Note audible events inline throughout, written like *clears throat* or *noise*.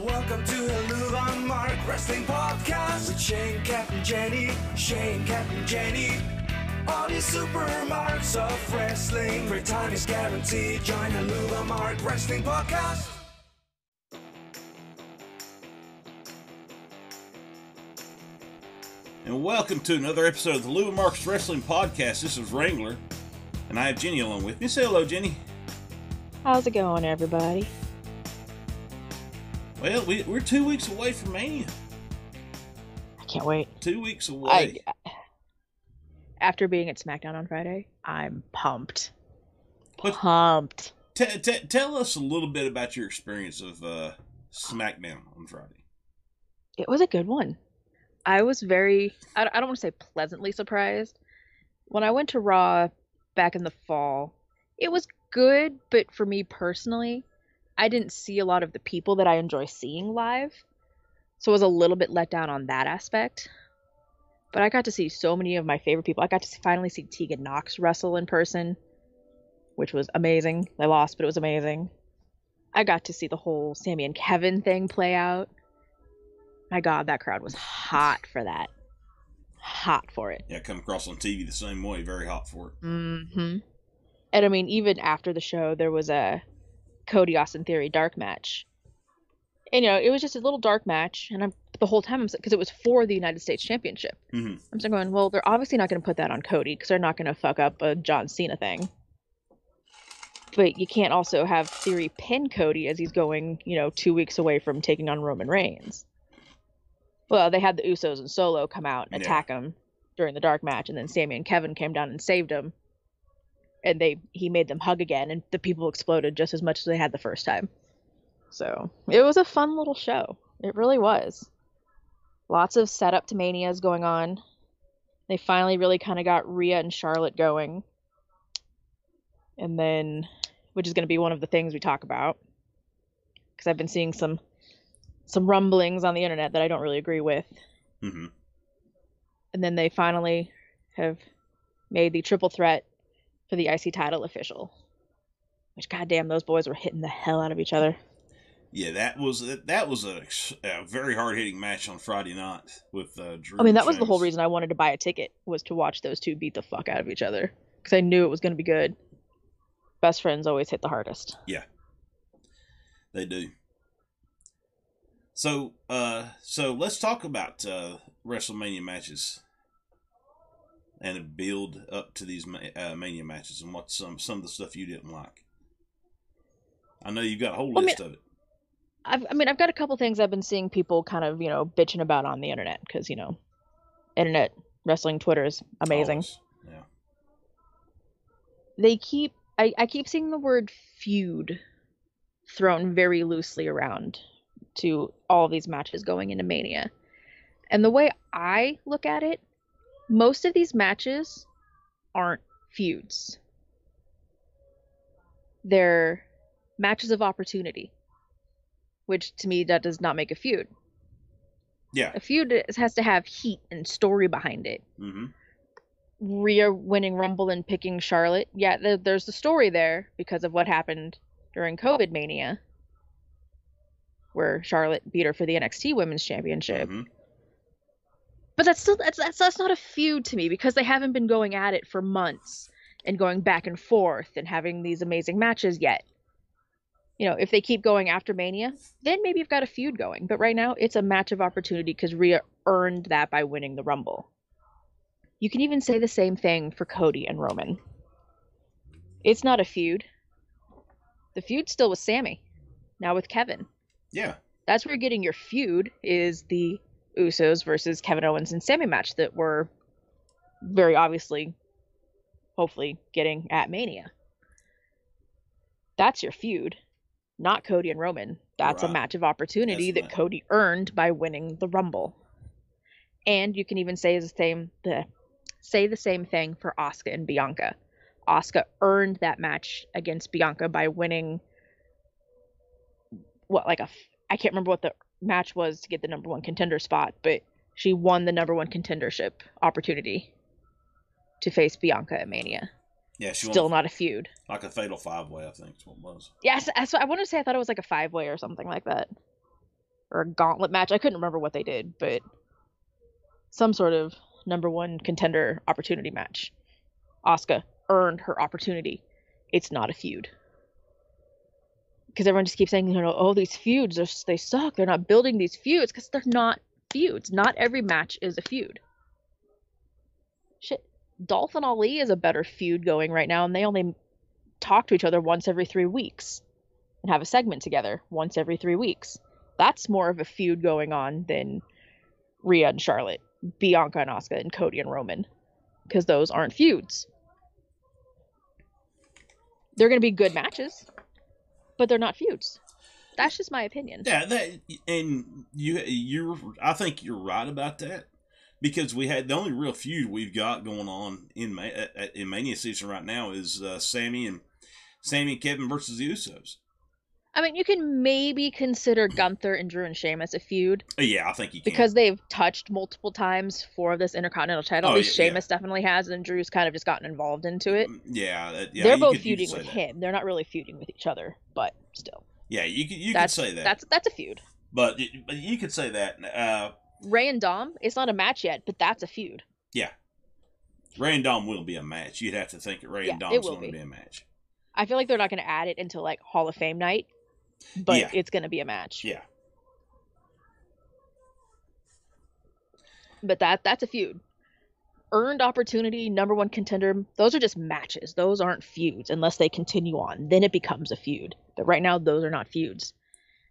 Welcome to the Helluva Mark Wrestling Podcast with Shane, Captain Jenny, Shane, Captain Jenny. All these super marks of wrestling. Great time is guaranteed. Join the Helluva Mark Wrestling Podcast. And welcome to another episode of the Helluva Marks Wrestling Podcast. This is Wrangler, and I have Jenny along with me. Say hello, Jenny. How's it going, everybody? Well, we, we're two weeks away from Mania. I can't wait. Two weeks away. I, after being at SmackDown on Friday, I'm pumped. What- Pumped. T- t- tell us a little bit about your experience of uh, SmackDown on Friday. It was a good one. I was very, I, I don't want to say pleasantly surprised. When I went to Raw back in the fall, it was good, but for me personally, I didn't see a lot of the people that I enjoy seeing live. So I was a little bit let down on that aspect. But I got to see so many of my favorite people. I got to finally see Tegan Nox wrestle in person, which was amazing. They lost, but it was amazing. I got to see the whole Sammy and Kevin thing play out. My God, that crowd was hot for that. Hot for it. Yeah, come across on TV the same way. Very hot for it. Mm-hmm. And I mean, even after the show, there was a Cody Austin Theory dark match. And you know, it was just a little dark match, and I'm the whole time I'm because it was for the United States Championship. hmm I'm just going, well, they're obviously not going to put that on Cody because they're not going to fuck up a John Cena thing. But you can't also have Theory pin Cody as he's going, you know, two weeks away from taking on Roman Reigns. Well, they had the Usos and Solo come out and Yeah. attack him during the dark match, and then Sammy and Kevin came down and saved him. And they he made them hug again, and the people exploded just as much as they had the first time. So it was a fun little show. It really was. Lots of setup to manias going on. They finally really kind of got Rhea and Charlotte going. And then, which is going to be one of the things we talk about, because I've been seeing some some rumblings on the internet that I don't really agree with. hmm And then they finally have made the triple threat for the IC title official. Which, goddamn, those boys were hitting the hell out of each other. Yeah, that was that was a, a very hard hitting match on Friday night with uh, Drew. I mean, that was the whole reason I wanted to buy a ticket was to watch those two beat the fuck out of each other because I knew it was going to be good. Best friends always hit the hardest. Yeah, they do. So, uh, so let's talk about uh, WrestleMania matches and build up to these uh, Mania matches and what some some of the stuff you didn't like. I know you've got a whole Well, I mean, list of it. I've, I mean, I've got a couple things I've been seeing people kind of, you know, bitching about on the internet because, you know, internet wrestling Twitter is amazing. Always. Yeah. They keep, I, I keep seeing the word feud thrown very loosely around to all these matches going into Mania. And the way I look at it, most of these matches aren't feuds. They're matches of opportunity, which to me that does not make a feud. Yeah. A feud has to have heat and story behind it. hmm Rhea winning Rumble and picking Charlotte. Yeah, there, there's the story there because of what happened during COVID Mania, where Charlotte beat her for the NXT Women's Championship. hmm But that's still that's, that's that's not a feud to me because they haven't been going at it for months and going back and forth and having these amazing matches yet. You know, if they keep going after Mania, then maybe you've got a feud going. But right now, it's a match of opportunity because Rhea earned that by winning the Rumble. You can even say the same thing for Cody and Roman. It's not a feud. The feud's still with Sammy, now with Kevin Yeah. that's where you're getting your feud is the Usos versus Kevin Owens and Sammy match that we're very obviously, hopefully, getting at Mania. That's your feud, not Cody and Roman. That's Right. a match of opportunity That's that not- Cody earned by winning the Rumble. And you can even say the same the say the same thing for Asuka and Bianca. Asuka earned that match against Bianca by winning what like a I can't remember what the match was to get the number one contender spot, but she won the number one contendership opportunity to face Bianca at Mania. Yeah. She Still won not a feud. like a fatal five way. I think is what it was. Yes, that's what I want to say. I thought it was like a five way or something like that. or a gauntlet match. I couldn't remember what they did, but some sort of number one contender opportunity match. Asuka earned her opportunity. It's not a feud. Because everyone just keeps saying, you know, oh, these feuds, are, they suck. They're not building these feuds because they're not feuds. Not every match is a feud. Shit. Dolph and Ali is a better feud going right now, and they only talk to each other once every three weeks and have a segment together once every three weeks. That's more of a feud going on than Rhea and Charlotte, Bianca and Asuka, and Cody and Roman, because those aren't feuds. They're going to be good matches, but they're not feuds. That's just my opinion. Yeah, that and you you're I think you're right about that because we had the only real feud we've got going on in in Mania season right now is uh, Sammy and Sammy and Kevin versus the Usos. I mean, you can maybe consider Gunther and Drew and Sheamus a feud Uh, Yeah, I think you can. because they've touched multiple times for this Intercontinental title. Oh, At least yeah, yeah. Sheamus definitely has, and Drew's kind of just gotten involved into it. yeah, that- yeah, They're both could- feuding with that. him. They're not really feuding with each other, but still, Yeah, you could you could say that. that's that's a feud. but but you could say that. Uh, Rey and Dom, it's not a match yet, but that's a feud. Yeah. Rey and Dom will be a match. You'd have to think that Rey Yeah, and Dom's will going to be. be a match. I feel like they're not going to add it until like Hall of Fame night, but Yeah. it's going to be a match. Yeah, But that that's a feud. Earned opportunity, number one contender. Those are just matches. Those aren't feuds unless they continue on. Then it becomes a feud. But right now, those are not feuds.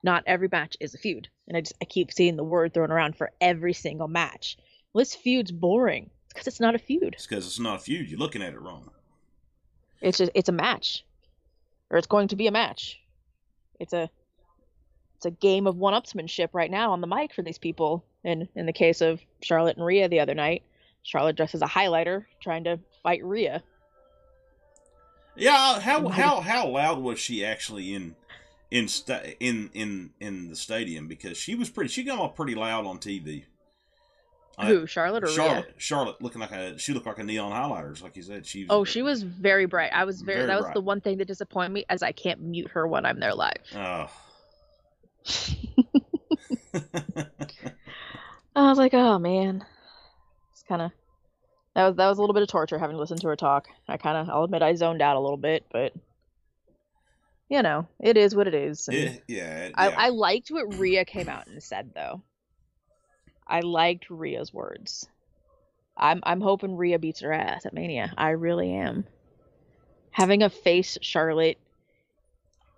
Not every match is a feud, and I just I keep seeing the word thrown around for every single match. Well, this feud's boring. It's because it's not a feud. it's because it's not a feud. You're looking at it wrong. It's just it's a match, or it's going to be a match. It's a it's a game of one-upsmanship right now on the mic for these people. And in the case of Charlotte and Rhea the other night, Charlotte dressed as a highlighter trying to fight Rhea. Yeah, how how *laughs* how loud was she actually in in sta- in in in the stadium? Because she was pretty. She got off pretty loud on TV. Who, Charlotte or Rhea? Charlotte, Charlotte looking like a she looked like a neon highlighters, like you said. She Oh, she was very bright. I was very, Very that was bright. the one thing that disappointed me as I can't mute her when I'm there live. Oh. *laughs* I was like, oh man. It's kind of that was that was a little bit of torture having to listen to her talk. I kind of I'll admit I zoned out a little bit, but you know, it is what it is. and- yeah, yeah, yeah. I, I liked what Rhea came out and said though. I liked Rhea's words. I'm I'm hoping Rhea beats her ass at Mania. I really am. Having a face Charlotte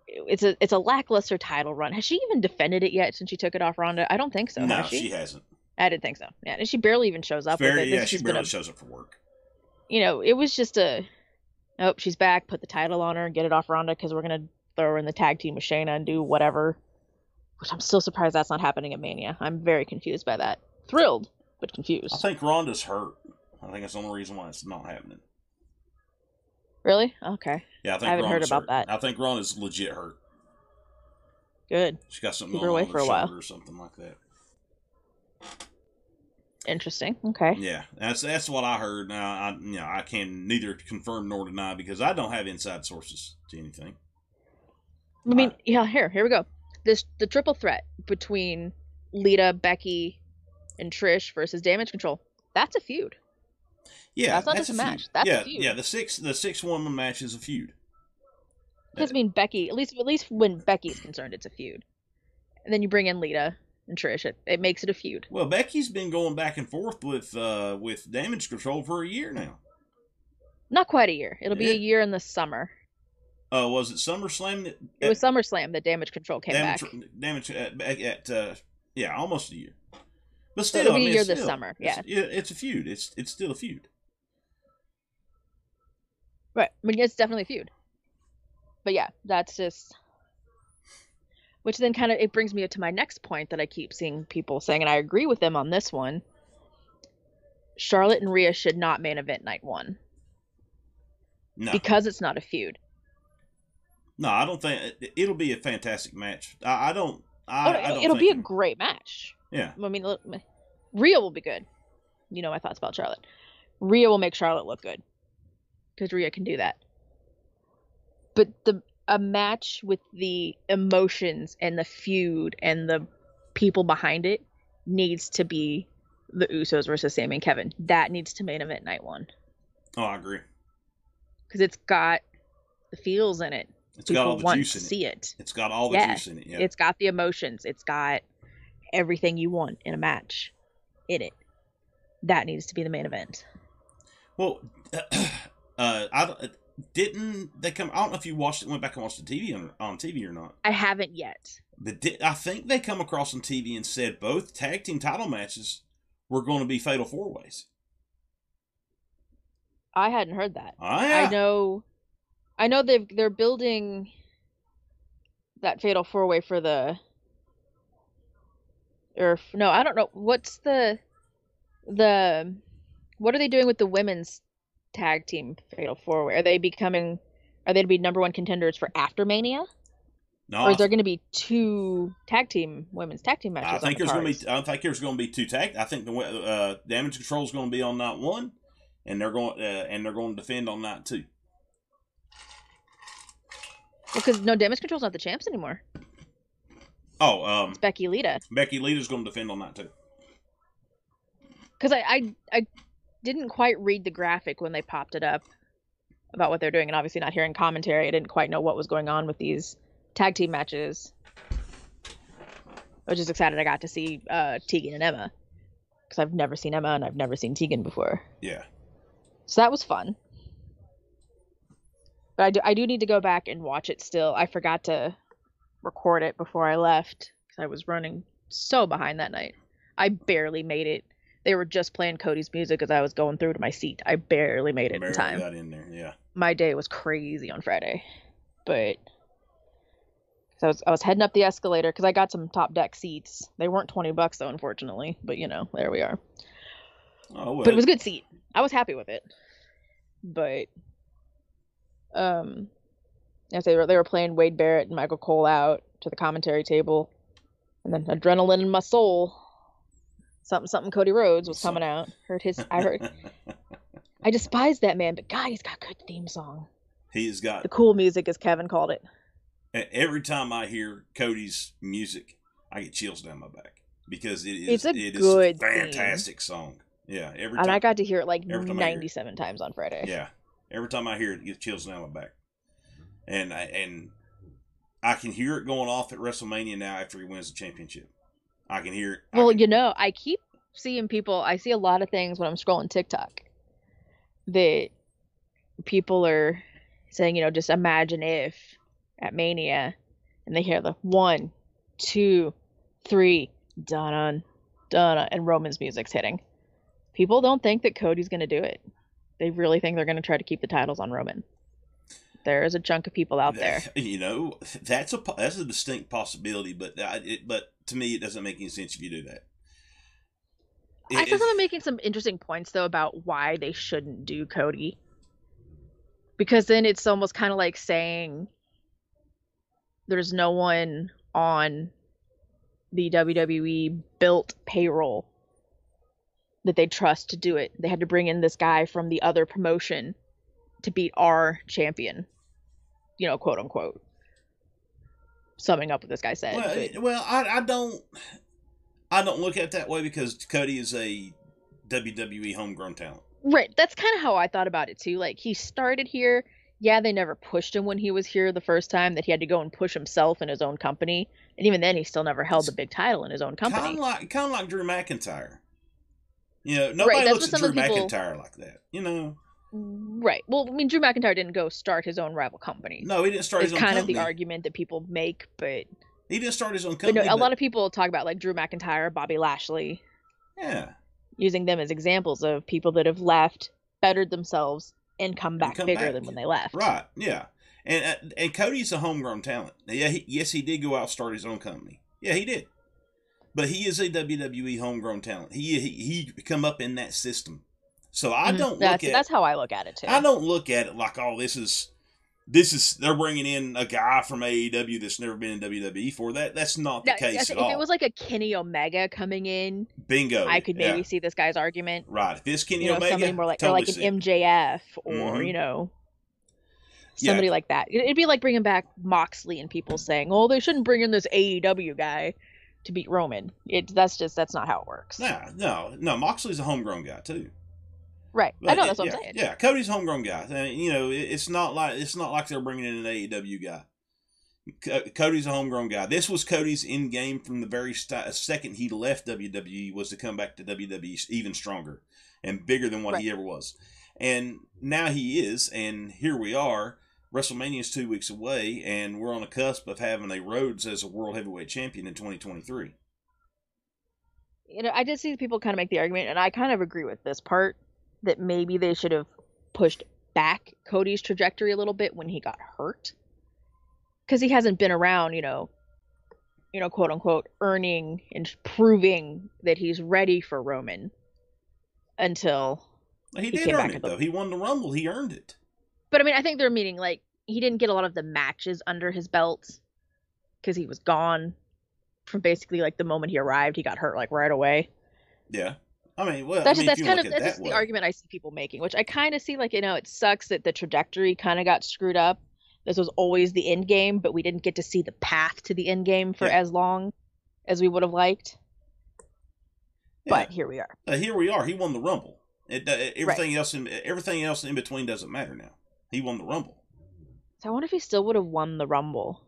it's a it's a lackluster title run. Has she even defended it yet since she took it off Ronda? I don't think so. no, has she? she hasn't. I didn't think so. Yeah, and she barely even shows up it. yeah, she barely shows up for work. you know, it was just a nope, she's back, put the title on her and get it off Ronda because we're gonna throw her in the tag team with Shayna and do whatever. Which I'm still surprised that's not happening at Mania. I'm very confused by that. Thrilled, but confused. I think Ronda's hurt. I think that's the only reason why it's not happening. Really? Okay. Yeah, I think I haven't heard Ronda's about hurt. that. I think Ronda's legit hurt. Good. She got something Keep away on for a while. or something like that. Interesting. Okay. Yeah, that's that's what I heard. Now, I you know I can neither confirm nor deny because I don't have inside sources to anything. I mean, yeah, here, here we go. This the triple threat between Lita, Becky, and Trish versus Damage Control. That's a feud. Yeah, That's not just a match, that's a yeah, feud. yeah. The six the six woman match is a feud. Because I mean, Becky, at least at least when Becky's concerned, it's a feud. And then you bring in Lita and Trish. It, it makes it a feud. Well, Becky's been going back and forth with uh with Damage Control for a year now. Not quite a year. It'll be a year in the summer. Uh, was it SummerSlam that It was SummerSlam that Damage Control came damage, back. damage at, back at uh, yeah, almost a year. But So still, it'll I be a year it's this still- summer, it's- it's a feud. It's it's still a feud. Right. I mean, it's definitely a feud. But yeah, that's just. Which then kind of it brings me to my next point that I keep seeing people saying, and I agree with them on this one. Charlotte and Rhea should not main event night one No, because it's not a feud. No, I don't think it'll be a fantastic match. I, I don't. I, Oh, I don't it'll be a great match. yeah. I mean, look, Rhea will be good. You know my thoughts about Charlotte. Rhea will make Charlotte look good because Rhea can do that. But the a match with the emotions and the feud and the people behind it needs to be the Usos versus Sam and Kevin. That needs to main event night one Oh, I agree. because it's got the feels in it. It's People got all the want juice to in it. see it. It's got all the Yeah. juice in it. Yeah. It's got the emotions. It's got everything you want in a match in it. That needs to be the main event. Well, *clears throat* uh, I didn't they come? I don't know if you watched it, went back and watched the TV on, on TV or not. I haven't yet. But did, I think they come across on TV and said both tag team title matches were going to be fatal four ways. I hadn't heard that. Oh yeah. I know I know they've they're building that fatal four way for the or no, I don't know. What's the the what are they doing with the women's tag team fatal four way? Are they becoming are they to be number one contenders for after Mania? No, or is there going to be two tag team women's tag team matches? I think the there's going to be. I think there's going to be two tag. I think the uh, damage control is going to be on night one, and they're going uh, and they're going to defend on night two. Because no damage control's not the champs anymore. Oh, um, It's Becky Lita. Becky Lita's going to defend on that too. because I, I I didn't quite read the graphic when they popped it up about what they're doing, and obviously not hearing commentary, I didn't quite know what was going on with these tag team matches. I was just excited I got to see uh, Tegan and Emma because I've never seen Emma and I've never seen Tegan before, Yeah. so that was fun. But I do I do need to go back and watch it still. I forgot to record it before I left because I was running so behind that night. I barely made it. They were just playing Cody's music as I was going through to my seat. I barely made it in time. got in there. Yeah. My day was crazy on Friday, but 'cause I was I was heading up the escalator because I got some top deck seats. They weren't twenty bucks though, unfortunately. But you know, there we are. Oh well. But it was a good seat. I was happy with it. But um yes, they were they were playing Wade Barrett and Michael Cole out to the commentary table. And then adrenaline in my soul. Something something Cody Rhodes was coming out. Heard his I heard *laughs* I despise that man, but God, he's got good theme song. he has got The cool music as Kevin called it. every time I hear Cody's music, I get chills down my back because it is It's a it is good a fantastic song. Yeah, every And I got to hear it like every time I hear it. ninety seven times on Friday. Yeah, every time I hear it, it gets chills down my back, and I and I can hear it going off at WrestleMania now after he wins the championship. I can hear it. Well, can- you know, I keep seeing people. I see a lot of things when I'm scrolling TikTok that people are saying, you know, just imagine if at Mania, and they hear the one, two, three, dun dun, and Roman's music's hitting. People don't think that Cody's going to do it. They really think they're going to try to keep the titles on Roman. There is a chunk of people out there. *laughs* You know, that's a that's a distinct possibility, but I, it, but to me, it doesn't make any sense if you do that. I It- saw it- someone making some interesting points though about why they shouldn't do Cody. Because then it's almost kind of like saying there's no one on the WWE built payroll that they trust to do it. They had to bring in this guy from the other promotion to beat our champion. You know, quote unquote. Summing up what this guy said. well, but- well, I, I don't I don't look at it that way because Cody is a WWE homegrown talent. Right. That's kind of how I thought about it too. Like he started here. Yeah, they never pushed him when he was here the first time. That he had to go and push himself in his own company, and even then, he still never held the big title in his own Kind company. of like kind of like Drew McIntyre. You know, nobody that's looks at Drew people- McIntyre like that. You know, Right. Well, I mean, Drew McIntyre didn't go start his own rival company. no, he didn't start it's his own kind company. of the argument that people make, but, He didn't start his own but company. no, a lot of people talk about like Drew McIntyre, Bobby Lashley, yeah, using them as examples of people that have left, bettered themselves, and come back come bigger back. than when they left. right, yeah, and uh, and Cody's a homegrown talent. Yeah, he, yes, he did go out and start his own company. Yeah, he did, but he is a WWE homegrown talent. He he, he come up in that system. So I Mhm. don't look That's at that's how I look at it too. I don't look at it like, oh, this is this is they're bringing in a guy from AEW that's never been in WWE for that. That's not the Now, case if at it all. was like a Kenny Omega coming in, Bingo. I could maybe Yeah. see this guy's argument. right. If it's Kenny you know, Omega, somebody more like totally or like an. MJF or Mhm. you know Yeah. somebody like that. It'd be like bringing back Moxley and people saying, "Oh, they shouldn't bring in this AEW guy." To beat Roman. It that's just that's not how it works. Yeah, no, no. Moxley's a homegrown guy too. Right. I But know it- that's what yeah, I'm saying. Yeah, Cody's homegrown guy. And, you know, it, it's not like it's not like they're bringing in an AEW guy. Co- Cody's a homegrown guy. This was Cody's end game from the very st- second he left WWE was to come back to WWE even stronger and bigger than what he ever was. And now he is, and here we are. WrestleMania is two weeks away, and we're on the cusp of having a Rhodes as a World Heavyweight Champion in 2023. you know, I did see people kind of make the argument, and I kind of agree with this part that maybe they should have pushed back Cody's trajectory a little bit when he got hurt, because he hasn't been around, you know, you know, quote unquote, earning and proving that he's ready for Roman until. He, He did earn back it the- though. He won the Rumble. He earned it. But I mean, I think they're meaning like he didn't get a lot of the matches under his belt because he was gone from basically like the moment he arrived. He got hurt like right away. Yeah. I mean, well, that's I mean, that's kind of that's that the way. argument I see people making, which I kind of see like you know it sucks that the trajectory kind of got screwed up. This was always the end game, but we didn't get to see the path to the end game for Yeah. as long as we would have liked. Yeah. But here we are. Uh, here we are. He won the Rumble. It, uh, everything else in everything else in between doesn't matter now. He won the Rumble. So I wonder if he still would have won the Rumble.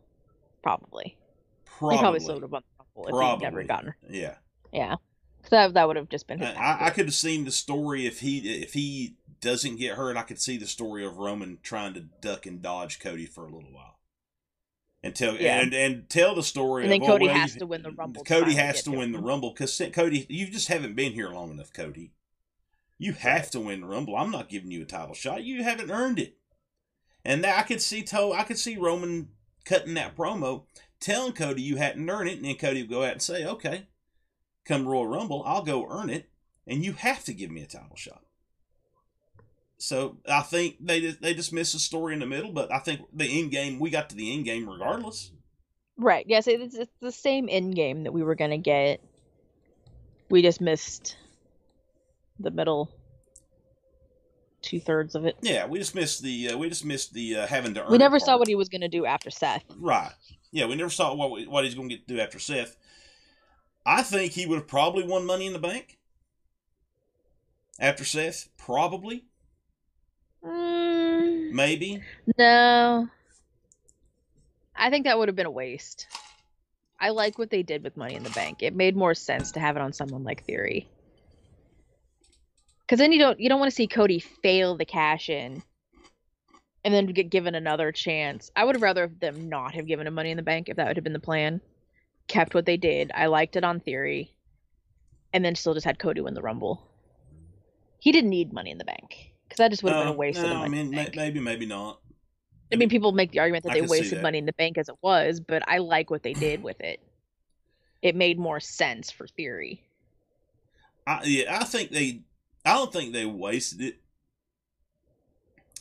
Probably. Probably. He probably still would have won the Rumble if he'd never gotten. Yeah. Yeah. 'Cause that that would have just been. I, I could have seen the story if he if he doesn't get hurt. I could see the story of Roman trying to duck and dodge Cody for a little while. And tell Yeah. and, and tell the story. And then of, oh, Cody well, has to win the Rumble Cody has to to win the. Rumble because Cody, you just haven't been here long enough, Cody. You have to win the Rumble. I'm not giving you a title shot. You haven't earned it. And that I could see to I could see Roman cutting that promo, telling Cody you hadn't earned it, and then Cody would go out and say, "Okay, come Royal Rumble, I'll go earn it, and you have to give me a title shot." So I think they they just missed the story in the middle, but I think the end game we got to the end game regardless. Right. Yes, it's, it's the same end game that we were gonna get. We just missed the middle two thirds of it. Yeah, we just missed the uh, we just missed the uh, having to earn. We never saw part. what he was gonna do after Seth. Right. Yeah, we never saw what we- what he's going to get to do after Seth. I think he would have probably won Money in the Bank after Seth. Probably, Mm, maybe. no. I think that would have been a waste. I like what they did with Money in the Bank. It made more sense to have it on someone like Theory. Because then you don't you don't want to see Cody fail the cash in, and then get given another chance. I would have rather them not have given him Money in the Bank if that would have been the plan. Kept what they did. I liked it on Theory, and then still just had Cody win the Rumble. He didn't need Money in the Bank because that just would have been a No, waste of the Money I mean, in the Bank. maybe, maybe not. I mean, people make the argument that I they wasted that. money in the bank as it was, but I like what they did with it. It made more sense for theory. I, yeah, I think they. I don't think they wasted it.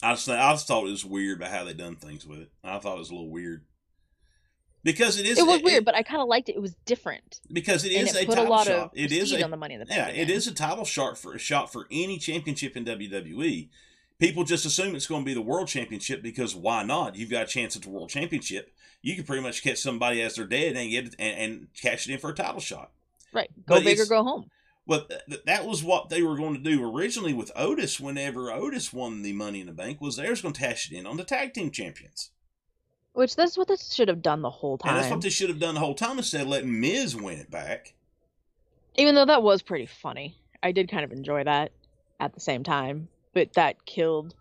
I just, I just thought it was weird about how they done things with it. I thought it was a little weird because it is. It was weird, but I kind of liked it. It was different, because it is it a put a title lot shot. of It is a on the money in the. Yeah, it is a title shot for a shot for any championship in WWE. People just assume it's going to be the world championship because why not? You've got a chance at the world championship. You can pretty much catch somebody as they're dead and get and, and cash it in for a title shot. right. Go but big or go home. But th- th- that was what they were going to do originally with Otis. Whenever Otis won the Money in the Bank, was they was going to cash it in on the tag team champions, Which that's what they should have done the whole and that's what they should have done the whole time instead of letting Miz win it back. Even though that was pretty funny, I did kind of enjoy that at the same time. But that killed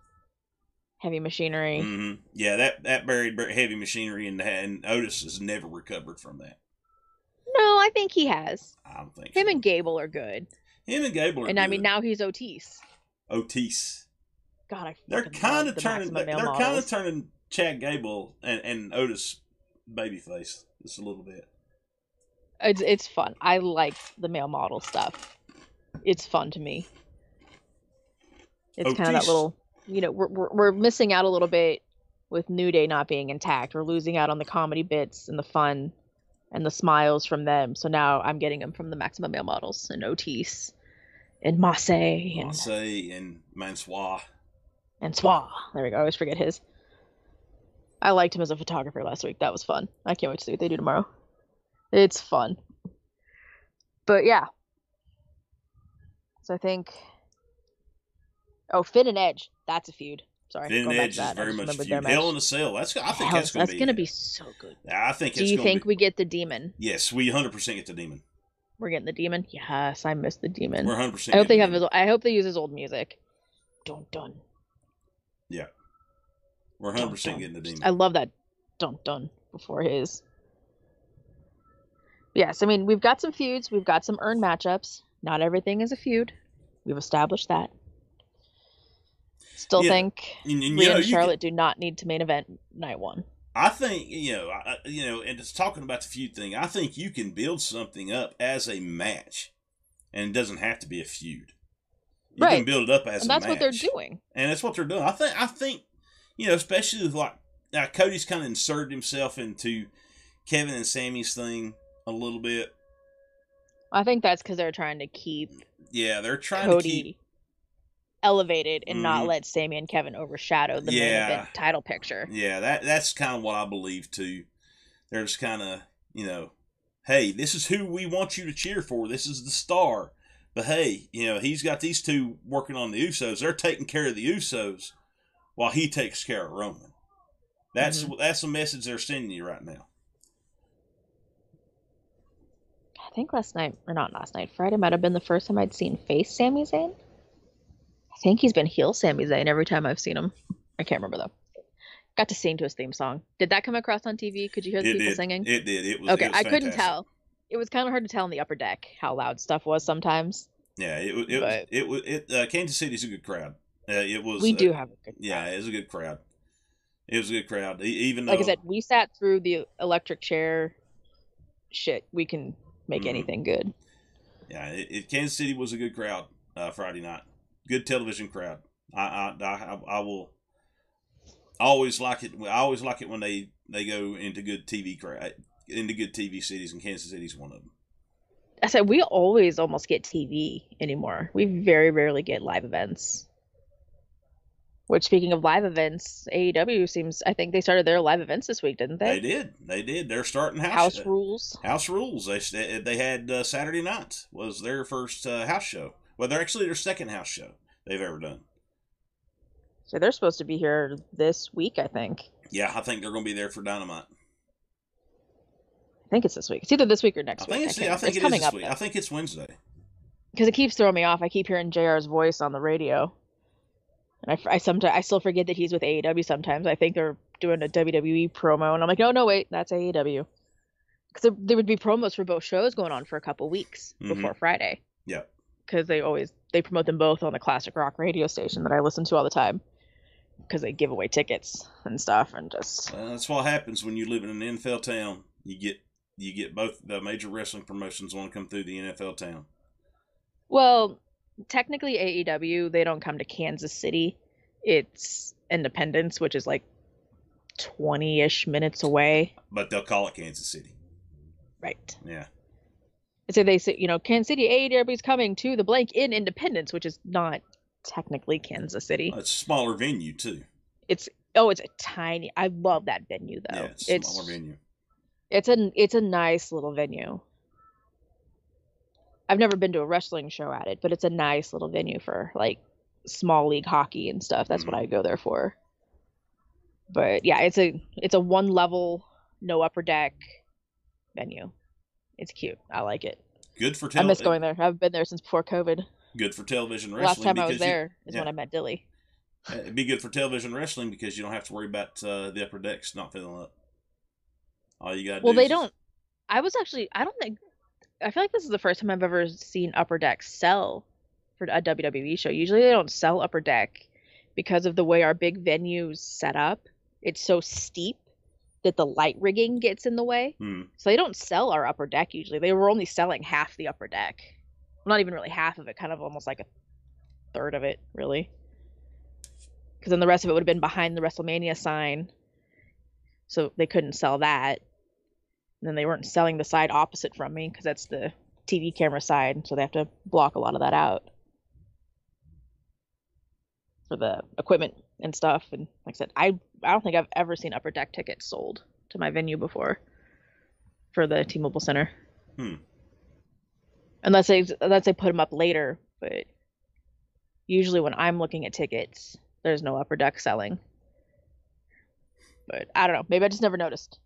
heavy machinery. hmm Yeah, that that buried heavy machinery, and, and Otis has never recovered from that. No, I think he has. I don't think Him so. and Gable are good, him and Gable are and I mean now he's Otis. Otis. God, I They're kind of the turning. Maximum They're kind of turning Chad Gable and, and Otis babyface just a little bit. It's it's fun. I like the male model stuff. It's fun to me. It's kind of that little, you know, we're, we're we're missing out a little bit with New Day not being intact. We're losing out on the comedy bits and the fun and the smiles from them. So now I'm getting them from the Maximum Male models and Otis and Masse and Marseille and Mansois. and Swa. There we go. I always forget his. I liked him as a photographer last week. That was fun. I can't wait to see what they do tomorrow. It's fun. But yeah. So I think. Oh, Finn and Edge. That's a feud. Sorry. Going back Edge is that. Very much remembered feud. their Hell in a Cell. That's I think Hell, that's gonna be. gonna be so good. I think. Do you think be, we get the demon? Yes, we 100 percent get the demon. We're getting the demon. Yes, I miss the demon. We're 100. percent I hope they have his. I hope they use his old music. Dun dun. Yeah, we're 100 percent getting the demon. I love that dun dun before his. Yes, I mean we've got some feuds, we've got some earned matchups. Not everything is a feud. We've established that. Still Yeah, think And- and, Rhea know, and you can- Charlotte do not need to main event night one. I think you know, I, you know, and it's talking about the feud thing. I think you can build something up as a match, and it doesn't have to be a feud. You can build it up as And that's what they're doing. and that's what they're doing. I think, I think, you know, especially with like now, Cody's kind of inserted himself into Kevin and Sammy's thing a little bit. I think that's because they're trying to keep Yeah, they're trying to keep. Elevated and not Mhm. let Sammy and Kevin overshadow the main event title picture. Yeah, that that's kind of what I believe too. They're kind of, you know, hey, this is who we want you to cheer for. This is the star. But hey, you know, he's got these two working on the Usos. They're taking care of the Usos while he takes care of Roman. That's that's the message they're sending you right now. I think last night, or not last night, Friday might have been the first time I'd seen face Sami Zayn. I think he's been heel Sami Zayn every time I've seen him. I can't remember though. Got to sing to his theme song. Did that come across on TV? Could you hear the It people did. singing? It did. It was okay, it was I couldn't tell. It was kind of hard to tell in the upper deck how loud stuff was sometimes. Yeah, it was. It. But- It was. It. Uh, Kansas City's a good crowd. Uh, it was. we uh, do have a good. Yeah, it was a good crowd. It was a good crowd. Even Like I said, we sat through the electric chair. Shit, we can make Mhm. anything good. Yeah, it, it, Kansas City was a good crowd uh, Friday night. Good television crowd. I I, I, I will always like it. I always like it when they, they go into good TV crowd into good TV cities, and Kansas City's one of them. I said we always almost get TV anymore. We very rarely get live events. Which, speaking of live events, AEW seems. I think they started their live events this week, didn't They they? did. They did. They're starting house House rules. House rules. They they had uh, Saturday night was their first uh, house show. Well, they're actually their second house show they've ever done. So they're supposed to be here this week, I think. Yeah, I think they're going to be there for Dynamite. I think it's this week. It's either this week or next I think week. it's. can't I think it's it is coming this up week. I think it's Wednesday. because it keeps throwing me off. I keep hearing Jr's voice on the radio, and I, I sometimes I still forget that he's with AEW. Sometimes I think they're doing a WWE promo, and I'm like, no, no, wait, that's AEW. Because there, there would be promos for both shows going on for a couple weeks Mhm. before Friday. Yep. Because they always they promote them both on the classic rock radio station that I listen to all the time. Because they give away tickets and stuff, and just Uh, that's what happens when you live in an NFL town. You get you get both the major wrestling promotions want to come through the NFL town. Well, technically AEW, they don't come to Kansas City. It's Independence, which is like 20-ish minutes away. But they'll call it Kansas City. Right. Yeah. So they say, you know, Kansas City AEW is coming to the blank in Independence, which is not technically Kansas City. Uh, it's a smaller venue too. It's oh, it's a tiny. I love that venue though. yeah, it's smaller venue. it's a it's a nice little venue. I've never been to a wrestling show at it, but it's a nice little venue for like small league hockey and stuff. That's what mm-hmm. I go there for. But yeah, it's a it's a one level, no upper deck venue. It's cute. I like it. Good for I miss going there. I've been there since before COVID. Good for television wrestling. last time I was because you- there is when. I met Dilly. Uh, It'd be good for television wrestling because you don't have to worry about uh, the upper decks not filling up. All you got Well, do they is- don't. I was actually. I don't think. I feel like this is the first time I've ever seen Upper Deck sell for a WWE show. Usually they don't sell Upper Deck because of the way our big venues set up. It's so steep that the light rigging gets in the way. Hmm. So they don't sell our Upper Deck usually. They were only selling half the Upper Deck. Well, not even really half of it. Kind of almost like a third of it, really. Because then the rest of it would have been behind the WrestleMania sign. So they couldn't sell that. And then they weren't selling the side opposite from me because that's the TV camera side, so they have to block a lot of that out for the equipment and stuff. And like I said, I I don't think I've ever seen upper deck tickets sold to my venue before for the T-Mobile Center. Hmm. unless they unless they put them up later. But usually when I'm looking at tickets, there's no upper deck selling. But I don't know. Maybe I just never noticed.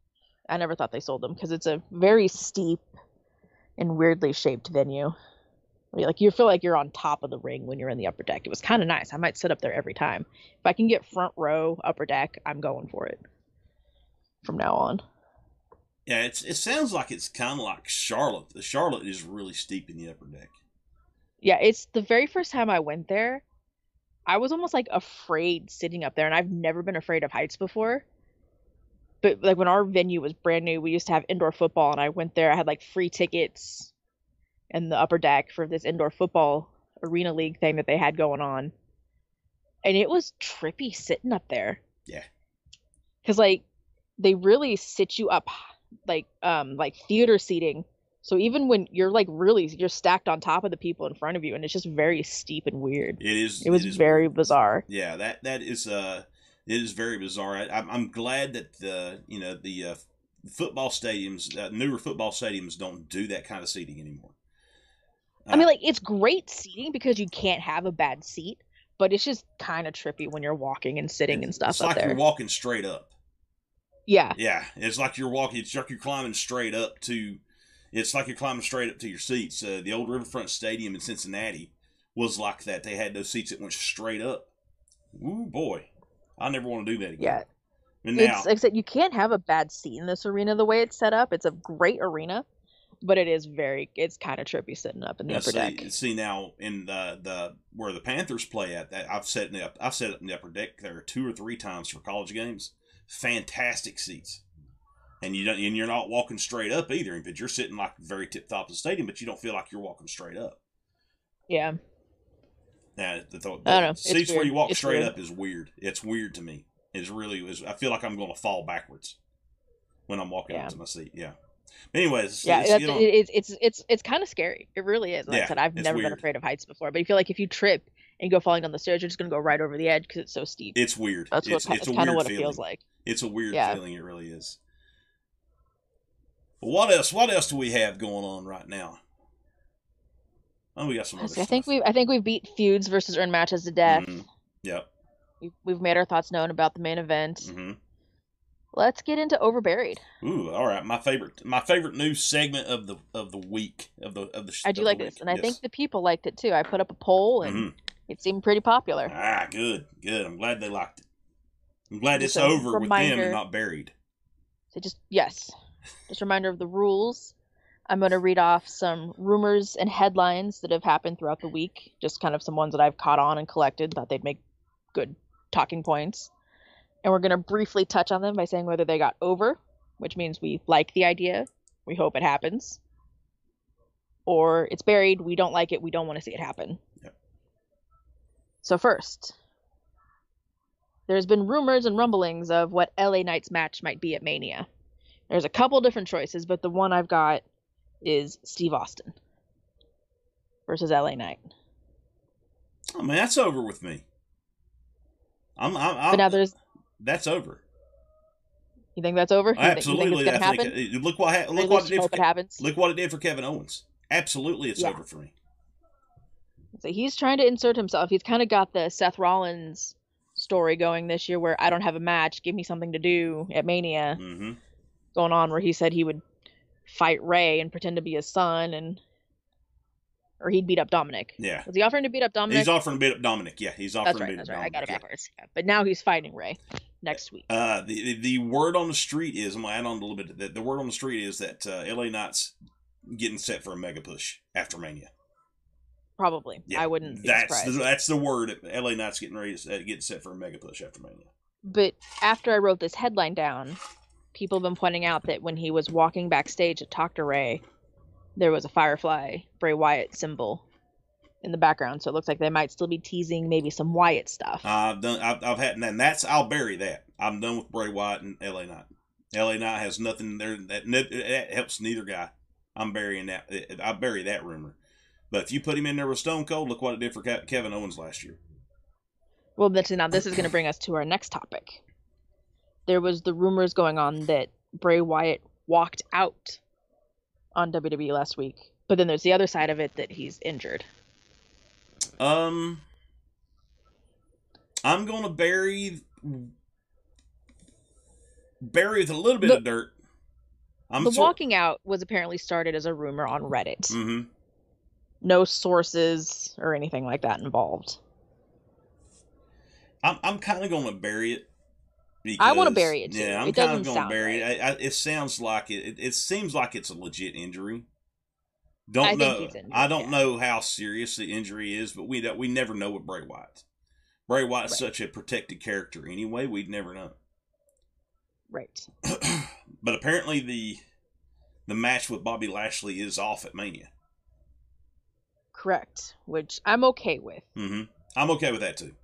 I never thought they sold them because it's a very steep and weirdly shaped venue. Like you feel like you're on top of the ring when you're in the upper deck. It was kind of nice. I might sit up there every time. If I can get front row upper deck, I'm going for it from now on. Yeah, it's it sounds like it's kind of like Charlotte. The Charlotte is really steep in the upper deck. Yeah, it's the very first time I went there. I was almost like afraid sitting up there, and I've never been afraid of heights before. But like when our venue was brand new, we used to have indoor football, and I went there. I had like free tickets in the upper deck for this indoor football arena league thing that they had going on, and it was trippy sitting up there. Yeah. Because like they really sit you up like um like theater seating. So even when you're like really you're stacked on top of the people in front of you and it's just very steep and weird. It is. It was is very weird. bizarre. Yeah, that that is uh, it is very bizarre. I, I'm I'm glad that the you know the uh, football stadiums, uh, newer football stadiums, don't do that kind of seating anymore. I mean like it's great seating because you can't have a bad seat, but it's just kind of trippy when you're walking and sitting and stuff It's like there. you're walking straight up. yeah. Yeah, it's like you're walking. It's like you're climbing straight up to. It's like you're climbing straight up to your seats. Uh, the old Riverfront Stadium in Cincinnati was like that. They had those seats that went straight up. Ooh boy, I never want to do that again. Yeah. And now, It's like I said, you can't have a bad seat in this arena the way it's set up. It's a great arena, but it is very it's kind of trippy sitting up in the now upper see, deck. see now in the the where the Panthers play at that I've in the I've sat up in the upper deck there two or three times for college games. Fantastic seats. And you don't, and you're not walking straight up either, but you're sitting like very tip top of the stadium, but you don't feel like you're walking straight up. Yeah. Yeah, the, the, I don't know. Seats where you walk It's straight weird. up is weird. It's weird to me. It's really. It's, I feel like I'm going to fall backwards when I'm walking Yeah. up to my seat. Yeah. Anyways, Yeah, it's, you know, it, it's it's it's it's kind of scary. It really is. Like Yeah, I said, I've never been afraid of heights before, but you feel like if you trip and go falling down the stairs, you're just gonna go right over the edge because it's so steep. it's weird. That's what it's, ki- it's kind of what feeling. it feels like. It's a weird Yeah. feeling. It really is. But what else? What else do we have going on right now? Oh, we got some I think we I think we've beat feuds versus earned matches to death. Mhm. Yep. We've, we've made our thoughts known about the main event. hmm Let's get into overburied. Ooh, all right. My favorite, my favorite news segment of the of the week of the of the. I do like this, and I think the people liked it too. I put up a poll, and Mhm. it seemed pretty popular. Ah, good, good. I'm glad they liked it. I'm glad Just it's over with them and not buried. So just yes, just a reminder of the rules. I'm going to read off some rumors and headlines that have happened throughout the week. Just kind of some ones that I've caught on and collected. Thought they'd make good talking points. And we're going to briefly touch on them by saying whether they got over, which means we like the idea, we hope it happens, or it's buried, we don't like it, we don't want to see it happen. Yep. So first, there's been rumors and rumblings of what LA Knight's match might be at Mania. There's a couple different choices, but the one I've got is Steve Austin versus LA Knight. I mean, that's over with me. I'm, I'm, I'm But now there's that's over. you think that's over? You Absolutely, think it's I think it- look what ha- look what it did for it happens. look what it did for Kevin Owens. Absolutely, it's Yeah. over for me. So he's trying to insert himself. He's kind of got the Seth Rollins story going this year, where I don't have a match, give me something to do at Mania. hmm Going on where he said he would fight Rey and pretend to be his son, and or he'd beat up Dominic. Yeah, Was he offering to beat up Dominic? he's offering to beat up Dominic. Yeah, he's offering That's to right. beat That's up right. I got it Dominic. backwards. Yeah. But now he's fighting Rey next week. Uh, the, the word on the street is I'm gonna add on a little bit. The, the word on the street is that uh, LA Knights getting set for a mega push after Mania. Probably. Yeah, I wouldn't That's the, that's the word. LA Knights getting ready to uh, get set for a mega push after Mania. But after I wrote this headline down, people have been pointing out that when he was walking backstage to talk to Rey, there was a Firefly Bray Wyatt symbol in the background. So it looks like they might still be teasing maybe some Wyatt stuff. I've done. I've, I've had, and that's. I'll bury that. I'm done with Bray Wyatt and LA Knight. LA Knight has nothing there that, that helps neither guy. I'm burying that. I bury that rumor. But if you put him in there with Stone Cold, look what it did for Kevin Owens last year. Well, now this is going to bring us to our next topic. There was the rumors going on that Bray Wyatt walked out on WWE last week But then there's the other side of it that he's injured. Um, I'm gonna bury bury with a little bit The- of dirt. I'm the sor- walking out was apparently started as a rumor on Reddit. Mhm. No sources or anything like that involved. I'm I'm kind of gonna bury it. I wanna bury it, too. Yeah, I'm kind of gonna bury right. it. I, I, it sounds like it, it. It seems like it's a legit injury. Don't I know. I don't yeah. know how serious the injury is, but we we never know with Bray Wyatt. Bray Wyatt's Right. such a protected character anyway. We'd never know. Right. *clears throat* but apparently the the match with Bobby Lashley is off at Mania. Correct. Which I'm okay with. Mm-hmm. I'm okay with that too.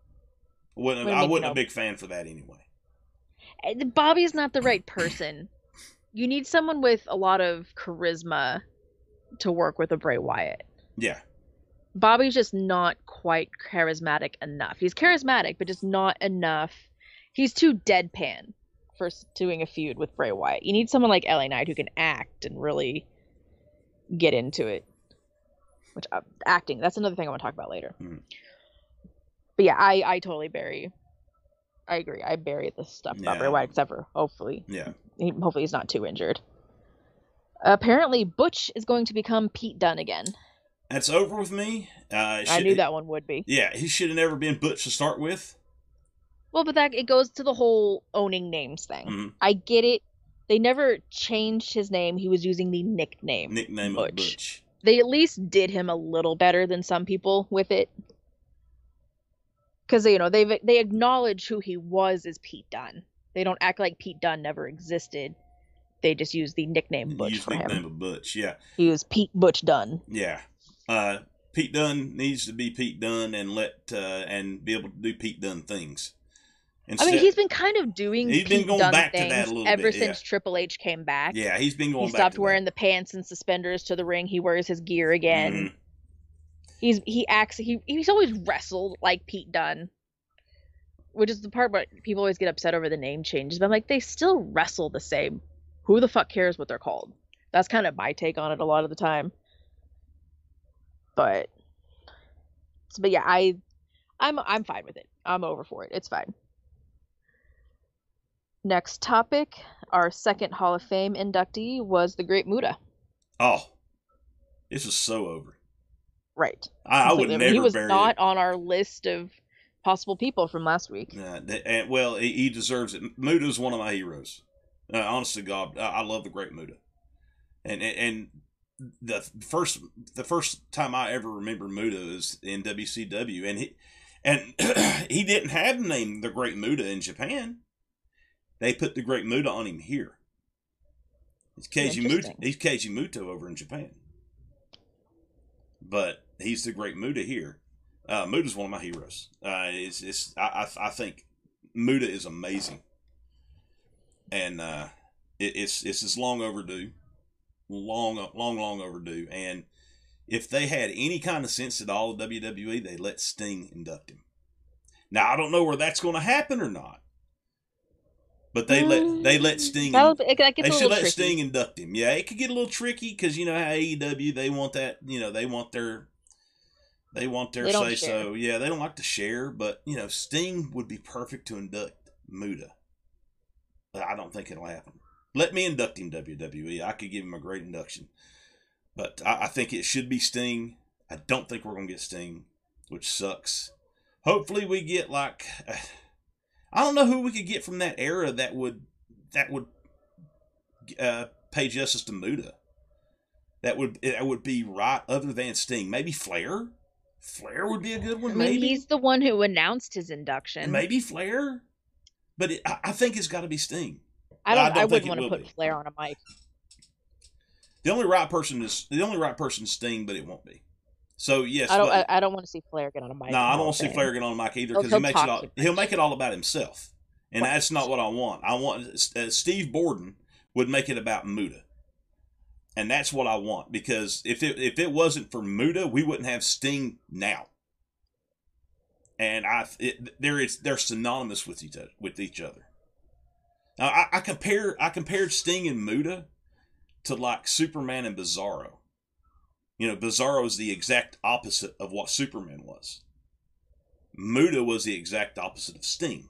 I wouldn't I wasn't a big fan for that anyway. Eh, Bobby's not the right person. You need someone with a lot of charisma to work with a Bray Wyatt. Yeah, Bobby's just not quite charismatic enough. He's charismatic, but just not enough. He's too deadpan for doing a feud with Bray Wyatt. You need someone like LA Knight who can act and really get into it. Which uh, acting, that's another thing I want to talk about later. Mhm. But yeah, I I totally bury. I agree. I bury the stuff about Bray Wyatt, except for hopefully, yeah. he, hopefully he's not too injured. Apparently, Butch is going to become Pete Dunne again. That's over with me. Uh, it I knew that one would be. Yeah, he should have never been Butch to start with. Well, but that it goes to the whole owning names thing. Mhm. I get it. They never changed his name. He was using the nickname. Nickname Butch. of Butch. They at least did him a little better than some people with it. Cuz you know, they they acknowledge who he was as Pete Dunne. They don't act like Pete Dunne never existed. They just use the nickname Butch Use for nickname him. of Butch. Yeah, He was Pete Butch Dunne. yeah. Uh, Pete Dunne needs to be Pete Dunne and let uh, and be able to do Pete Dunne things. I mean, he's been kind of doing He's been going Dunne back to that a little ever bit, yeah. since Triple H came back. yeah, he's been going. he stopped to that. wearing the pants and suspenders to the ring. He wears his gear again. Mhm. He's he acts he he's always wrestled like Pete Dunne Which is the part where people always get upset over the name changes. But I'm like, they still wrestle the same. Who the fuck cares what they're called? That's kind of my take on it a lot of the time. But but yeah, I I'm I'm fine with it. I'm over for it. It's fine. Next topic, our second Hall of Fame inductee was the Great Muta. Oh, this is so over. Right. I, I would never he was not it. on our list of possible people from last week. Uh, and, well, he, he deserves it. Muta is one of my heroes. Uh, honest to God, I, I love the great Muta. And, and the first the first time I ever remember Muta is in WCW, and he and *clears throat* he didn't have the name the Great Muta in Japan. They put the Great Muta on him here. It's Keiji Muto. He's Keiji Muto over in Japan, but he's the Great Muta here. Uh, Muta's one of my heroes. Uh, it's, it's I, I I think Muta is amazing, and uh, it, it's it's just long overdue, long long long overdue. And if they had any kind of sense at all of WWE, they let Sting induct him. Now I don't know where that's going to happen or not, but they let they let Sting. That, it, that They should let tricky. Sting induct him. Yeah, it could get a little tricky because you know how AEW they want that. You know they want their they want their They say share. so. Yeah, they don't like to share, but you know Sting would be perfect to induct Muta. But I don't think it'll happen. Let me induct him WWE. I could give him a great induction, but I, I think it should be Sting. I don't think we're gonna get Sting, which sucks. Hopefully we get like *sighs* I don't know who we could get from that era that would that would uh, pay justice to Muta. That would that would be right other than Sting. Maybe Flair. Flair would be a good I one. mean, maybe he's the one who announced his induction. maybe Flair. But it, I, I think it's got to be Sting. I don't. I I, don't think wouldn't want to put be. Flair on a mic. The only right person is the only right person is Sting, but it won't be. So yes, I don't. but- I, I don't want to see Flair get on a mic. No, I don't want to see Flair get on a mic either because he he'll makes it all. He'll make it all about himself, and Right. that's not what I want. I want uh, Steve Borden would make it about Muta, and that's what I want because if it if it wasn't for Muta, we wouldn't have Sting now. And I, it, there is they're synonymous with each other. With each other. Now I, I compare I compared Sting and Muta to like Superman and Bizarro. You know, Bizarro is the exact opposite of what Superman was. Muta was the exact opposite of Sting.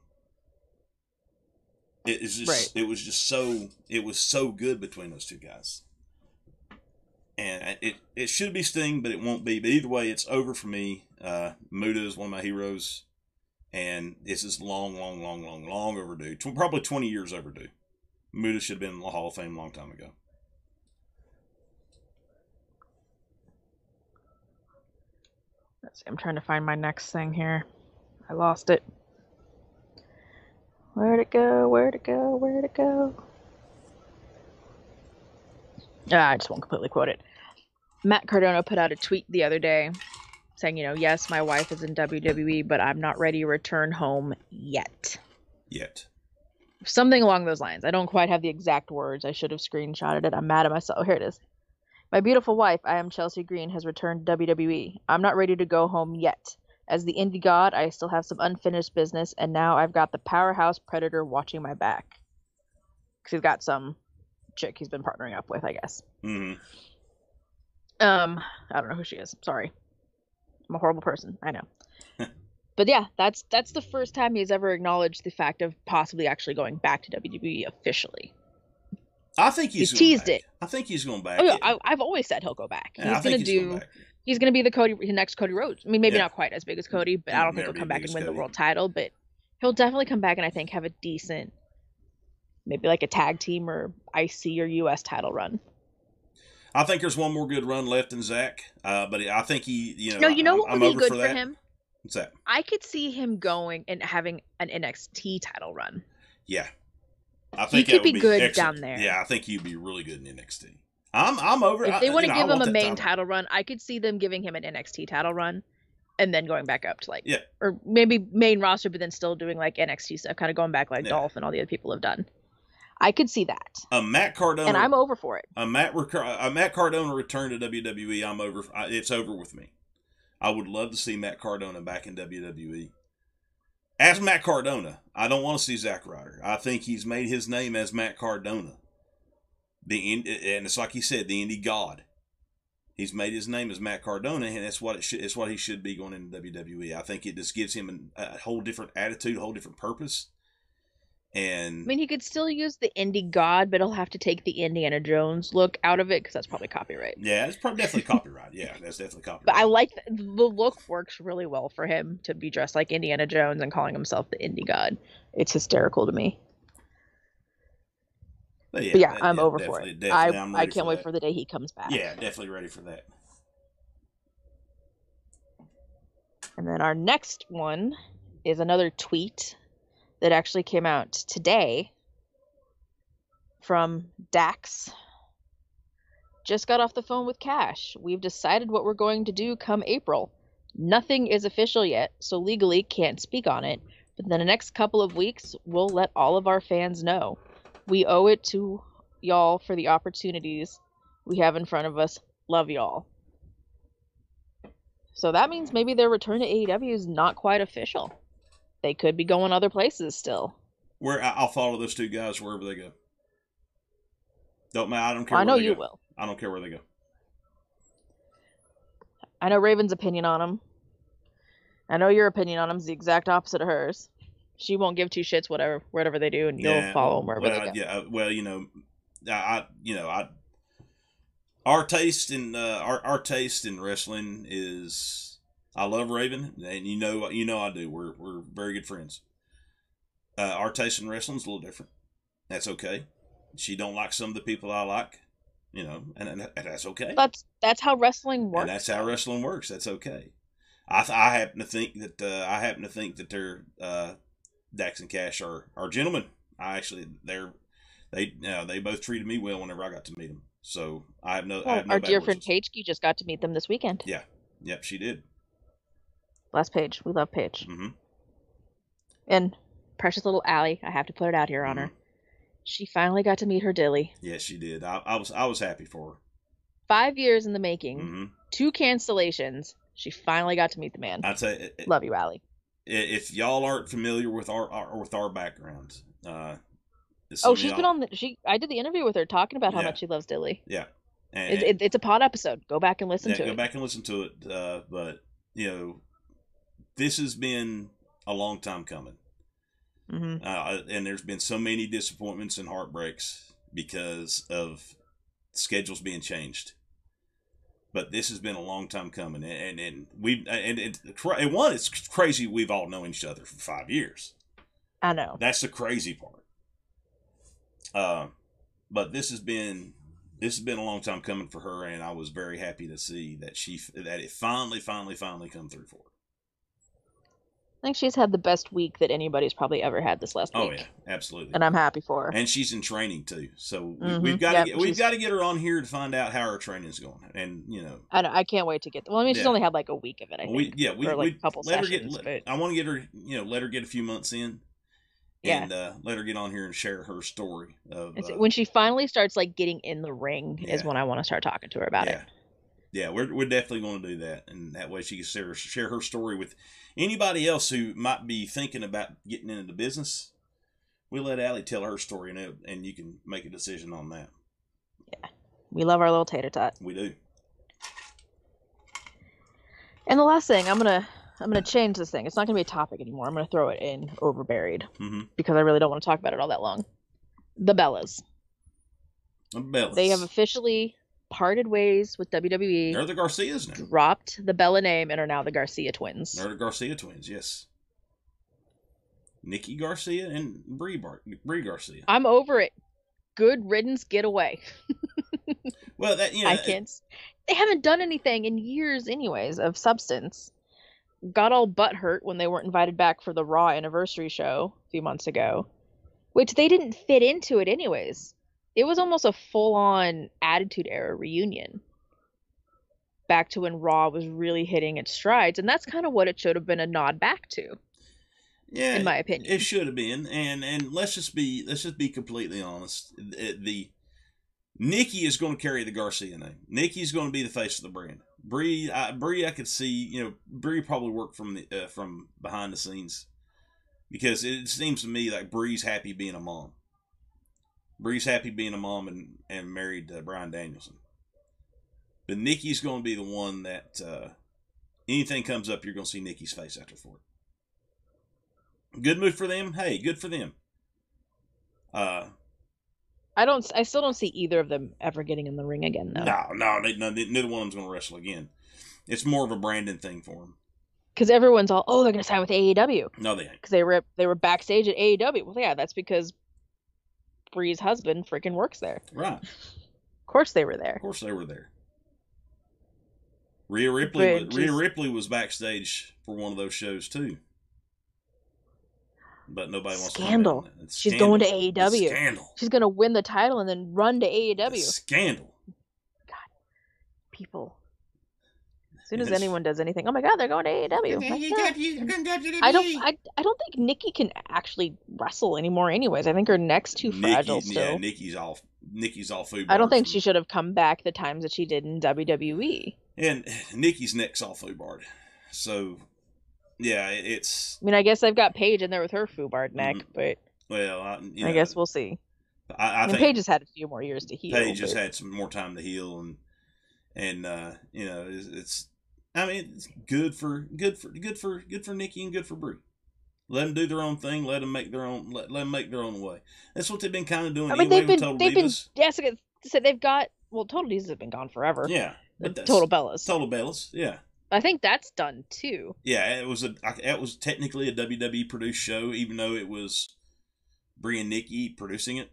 It is just Right. it was just so it was so good between those two guys. And it it should be Sting, but it won't be. But either way, it's over for me. Uh, Muta is one of my heroes, and this is long, long, long, long, long overdue. Tw- probably twenty years overdue. Muta should have been in the Hall of Fame a long time ago. Let's see, I'm trying to find my next thing here. I lost it. Where'd it go? Where'd it go? Where'd it go? Ah, I just won't completely quote it. Matt Cardona put out a tweet the other day saying, you know, yes, my wife is in WWE, but I'm not ready to return home yet. Yet. Something along those lines. I don't quite have the exact words. I should have screenshotted it. I'm mad at myself. Oh, *laughs* here it is. My beautiful wife, I am Chelsea Green, has returned to WWE. I'm not ready to go home yet. As the indie god, I still have some unfinished business, and now I've got the powerhouse predator watching my back. Because he's got some chick he's been partnering up with, I guess. hmm Um, I don't know who she is. Sorry. I'm a horrible person. I know. *laughs* but yeah, that's that's the first time he's ever acknowledged the fact of possibly actually going back to WWE officially. I think he's He going teased back. it. I think he's going back. Oh yeah, I, I've always said he'll go back. Yeah, he's think gonna do. going he's gonna be the Cody, the next Cody Rhodes. I mean, maybe Yeah. not quite as big as Cody, but I He'll don't think he'll come back and win the world title. But he'll definitely come back and I think have a decent, maybe like a tag team or IC or US title run. I think there's one more good run left in Zach, uh, but I think he, you know, No, you know I'm, what I'm would be good for, for him? What's that? I could see him going and having an NXT title run. Yeah, I think he could would be good excellent. down there. Yeah, I think he'd be really good in NXT. I'm, I'm over. If they you want to know, give him a main title. title run, I could see them giving him an NXT title run and then going back up to like Yeah. or maybe main roster but then still doing like NXT stuff, kind of going back like Yeah. Dolph and all the other people have done. I could see that. a Matt Cardona, And I'm over for it. a Matt a Matt Cardona return to WWE. I'm over. I- It's over with me. I would love to see Matt Cardona back in WWE. As Matt Cardona, I don't want to see Zack Ryder. I think he's made his name as Matt Cardona. The and it's like he said, the indie god. He's made his name as Matt Cardona, and that's what it should. It's what he should be going into WWE. I think it just gives him an, a whole different attitude, a whole different purpose. And I mean, he could still use the indie god, but he'll have to take the Indiana Jones look out of it because that's probably copyright. yeah, it's probably definitely copyright. Yeah, that's definitely copyright. But I like th- the look works really well for him to be dressed like Indiana Jones and calling himself the indie god. It's hysterical to me. But But yeah, that- I'm over for it. I I can't wait that. for the day he comes back. Yeah, definitely ready for that. And then our next one is another tweet that actually came out today from Dax. Just got off the phone with Cash. We've decided what we're going to do come April. Nothing is official yet, so legally can't speak on it. But in the next couple of weeks, we'll let all of our fans know. We owe it to y'all for the opportunities we have in front of us. Love y'all. So that means maybe their return to AEW is not quite official. They could be going other places still. Where I'll follow those two guys wherever they go. Don't matter. I don't care. I where know you go. will. I don't care where they go. I know Raven's opinion on him. I know your opinion on him is the exact opposite of hers. She won't give two shits whatever whatever they do, and you'll Yeah, follow them wherever well, they go. yeah. uh, Well, you know, I, I you know, I our taste in uh, our our taste in wrestling is I love Raven, and you know you know I do. We're we're very good friends. Uh, our taste in wrestling is a little different. That's okay. She don't like some of the people I like, you know, and, and, and that's okay. That's that's how wrestling works. And that's how wrestling works. That's okay. I, th- I happen to think that uh, I happen to think that they're uh, Dax and Cash are, are gentlemen. I actually they're they uh, they both treated me well whenever I got to meet them. So I have no I have no our dear words friend you just got to meet them this weekend. Yeah. Yep, she did. Last page. we love Paige, hmm and precious little Allie. I have to put it out here on Mm-hmm. her. She finally got to meet her Dilly. Yes, she did. I, I was I was happy for her. Five years in the making, hmm two cancellations. She finally got to meet the man. I'd say i- i- Love you, Allie. if y'all aren't familiar with our, our with our backgrounds, uh, Oh, she's been on the she. I did the interview with her talking about how Yeah. much she loves Dilly. Yeah. And, It, it, it's a pod episode. Go back and listen yeah, to go it. Go back and listen to it. Uh, but you know, this has been a long time coming, hmm uh, and there's been so many disappointments and heartbreaks because of schedules being changed. But this has been a long time coming, and and we and, and, and one, it's crazy. We've all known each other for five years. I know. That's the crazy part. Uh, but this has been this has been a long time coming for her, and I was very happy to see that she that it finally, finally, finally come through for her. I think she's had the best week that anybody's probably ever had this last Oh week. Oh yeah, absolutely. And I'm happy for her. and she's in training too, so we, we've got to get, we've got to get her on here to find out how her training's going, and you know, I, know, I can't wait to get. Well, I mean, she's Yeah. only had like a week of it. I think. we yeah we, or, like, a couple let her sessions, get. but- I want to get her, you know, let her get a few months in, Yeah. and uh, let her get on here and share her story of uh, when she finally starts like getting in the ring is when I want to start talking to her about yeah. it. Yeah, we're, we're definitely going to do that, and that way she can share share her story with anybody else who might be thinking about getting into the business. We'll let Allie tell her story, and it, and you can make a decision on that. Yeah, we love our little tater tot. We do. And the last thing, I'm gonna I'm gonna change this thing. It's not gonna be a topic anymore. I'm gonna throw it in overburied Mm-hmm. because I really don't want to talk about it all that long. The Bellas. The Bellas. They have officially parted ways with WWE, They're the Garcias now. dropped the Bella name, and are now the Garcia twins. They're the Garcia twins. Yes. Nikki Garcia and Brie Bar- Brie Garcia. I'm over it. Good riddance, get away. *laughs* Well, that you know, I can't. They haven't done anything in years, anyways, of substance. Got all butt hurt when they weren't invited back for the Raw anniversary show a few months ago, which they didn't fit into it, anyways. It was almost a full on Attitude Era reunion. Back to when Raw was really hitting its strides, and that's kind of what it should have been a nod back to, yeah, in my opinion. It should have been, and and let's just be let's just be completely honest. The, the Nikki is going to carry the Garcia name. nikki is going to be the face of the brand. Brie, I, Brie, I could see. You know, Brie probably worked from the uh, from behind the scenes because it seems to me like Brie's happy being a mom. Brie's happy being a mom and and married uh, Bryan Danielson. But Nikki's going to be the one that uh, anything comes up, you're going to see Nikki's face after for it. Good move for them. Hey, good for them. Uh, I don't. I still don't see either of them ever getting in the ring again, though. no, no, they, no, neither one of them's going to wrestle again. It's more of a Brandon thing for them. Because everyone's all, oh, they're gonna sign with AEW. No, they ain't. because they were they were backstage at AEW. Well, yeah, that's because Brie's husband freaking works there. Right. Of course, they were there. Of course, they were there. Rhea Ripley, But Rhea just- Ripley was backstage for one of those shows too. But nobody wants Scandal. to. in. She's going to AEW. Scandal. She's gonna win the title and then run to It's AEW. Scandal. God. People. As soon as anyone does anything, oh my god, they're going to AEW. Like, yeah. I don't. I, I don't think Nikki can actually wrestle anymore. Anyways, I think her neck's too fragile Nikki, still. Yeah, Nikki's all Nikki's all food. I don't think she should have come back the times that she did in. WWE. And Nikki's neck's all food barred. So, yeah, it's I mean, I guess they've got Paige in there with her foobarred neck, Mhm. but well. I, you I guess we'll see. I, I I, mean, think Paige has had a few more years to heal. Paige has had some more time to heal, and and uh, you know, it's, it's I mean, it's good for good for good for good for Nikki and good for Brie. Let them do their own thing. Let them make their own. Let, let them make their own way. That's what they've been kind of doing I mean, anyway they've been they've been Divas. Jessica said they've got well, Total Divas have been gone forever. Yeah, but Total Bellas. Total Bellas. Yeah, I think that's done too. yeah. It was a. It was technically a WWE produced show, even though it was Brie and Nikki producing it.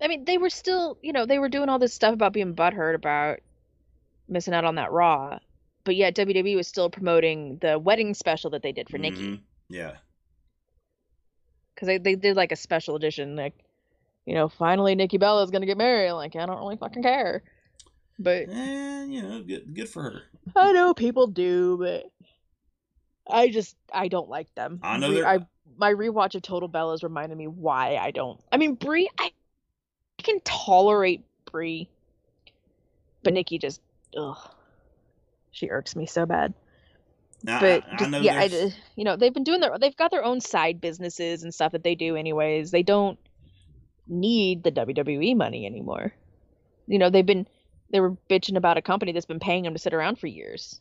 I mean, they were still, you know, they were doing all this stuff about being butthurt about missing out on that Raw, but yet WWE was still promoting the wedding special that they did for Nikki Mhm. Yeah. because they they did like a special edition, like, you know, finally Nikki Bella is gonna get married. Like, I don't really fucking care, but And you know, good good for her. I know people do, but I just I don't like them. I know I my rewatch of Total Bellas reminded me why I don't. I mean, Brie, I, I can tolerate Brie, but Nikki just ugh, she irks me so bad. I- But I, I just, know yeah, I, you know they've been doing their they've got their own side businesses and stuff that they do anyways. They don't need the WWE money anymore. You know they've been they were bitching about a company that's been paying them to sit around for years.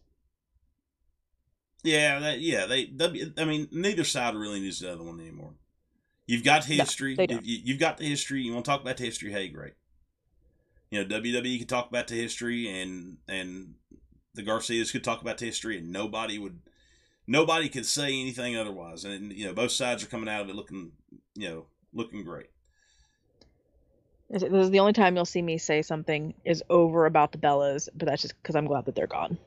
Yeah, that, yeah. They, W. I mean, neither side really needs the other one anymore. You've got history. they don't. You, you've got the history. You want to talk about the history? Hey, great. You know, WWE can talk about the history, and and the Garcias could talk about history, and nobody would, nobody could say anything otherwise. And you know, both sides are coming out of it looking, you know, looking great. This is the only time you'll see me say something is over about the Bellas, but that's just because I'm glad that they're gone.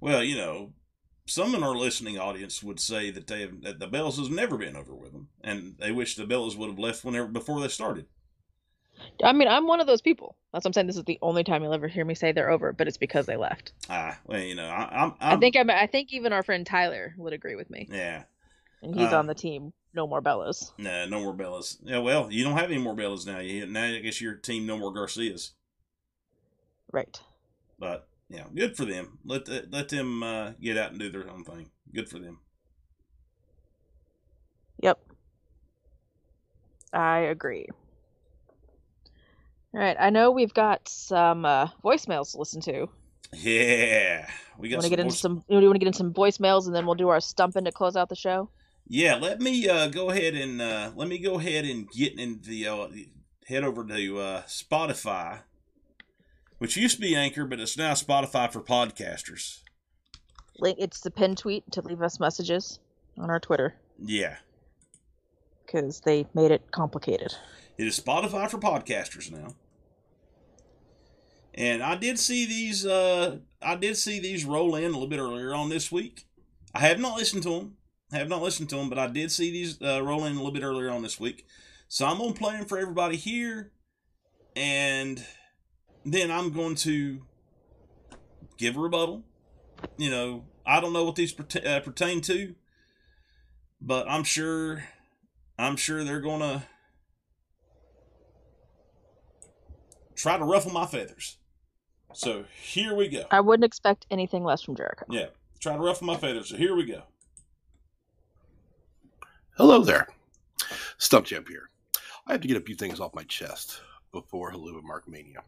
Well, you know, some in our listening audience would say that they have, that the Bellas has never been over with them, and they wish the Bellas would have left whenever before they started. I mean, I'm one of those people. That's what I'm saying. This is the only time you'll ever hear me say they're over, but it's because they left. Ah, well, you know, I, I'm, i think I'm, I think even our friend Tyler would agree with me, yeah, and he's Uh, on the team. No more Bellas. nah, no more Bellas. Yeah, well, you don't have any more Bellas now. You now I guess your team no more Garcias, Right. but yeah, good for them. Let the, let them uh, get out and do their own thing. Good for them. Yep. I agree. All right. I know we've got some uh, voicemails to listen to. Yeah, we got Want to get into some? Do you want to get into some voicemails, and then we'll do our stumping to close out the show? Yeah, let me uh, go ahead and uh, let me go ahead and get into the uh, head over to uh, Spotify, which used to be Anchor, but it's now Spotify for podcasters. Link. It's the pin tweet to leave us messages on our Twitter Yeah, because they made it complicated. it is Spotify for podcasters now. And I did see these. Uh, I did see these roll in a little bit earlier on this week. I have not listened to them. I have not listened to them, but I did see these uh, roll in a little bit earlier on this week. So I'm gonna play them for everybody here, and then I'm going to give a rebuttal. You know, I don't know what these perte- uh, pertain to, but I'm sure, I'm sure they're gonna try to ruffle my feathers. So here we go. I wouldn't expect anything less from Jericho. Yeah, try to ruffle my feathers. So here we go. Hello there. Stump Champ here. I have to get a few things off my chest before Helluva Mark Mania.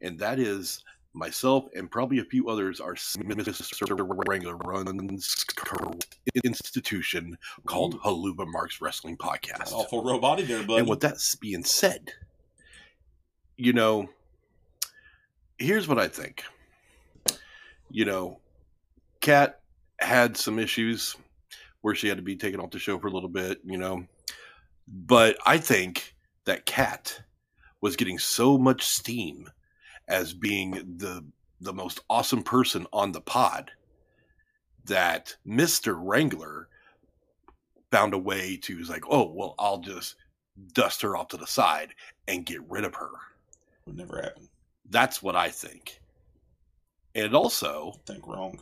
And that is myself and probably a few others are Mr. Wrangler runs institution called Helluva Marks Wrestling Podcast. Awful robot there, buddy. And with that being said, you know, here's what I think. You know, Kat had some issues where she had to be taken off the show for a little bit, you know. But I think that Kat was getting so much steam as being the the most awesome person on the pod that Mr. Wrangler found a way to was like, oh well, I'll just dust her off to the side and get rid of her. Would never happen. That's what I think. And also, Think wrong.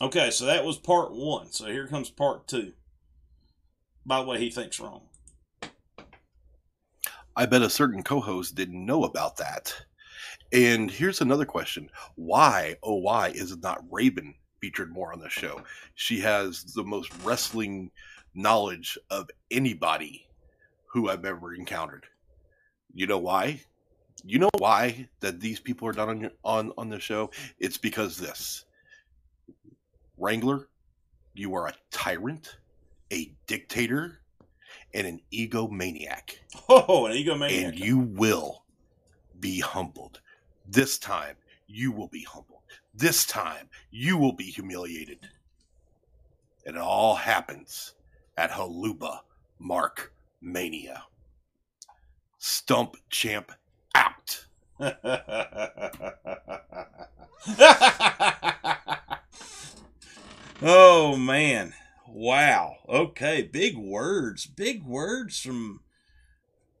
Okay, so that was part one. So here comes part two. By the way, he thinks wrong. I bet a certain co-host didn't know about that. And here's another question: Why, oh why, is not Raven featured more on the show? She has the most wrestling knowledge of anybody who I've ever encountered. You know why? You know why that these people are not on your, on on the show? It's because this Wrangler, you are a tyrant, a dictator, and an egomaniac Oh, an egomaniac. and you will be humbled. This time, you will be humbled. This time, you will be humiliated. And it all happens at Helluva Mark Mania. Stump Champ out. *laughs* oh man. Wow. Okay, big words. Big words from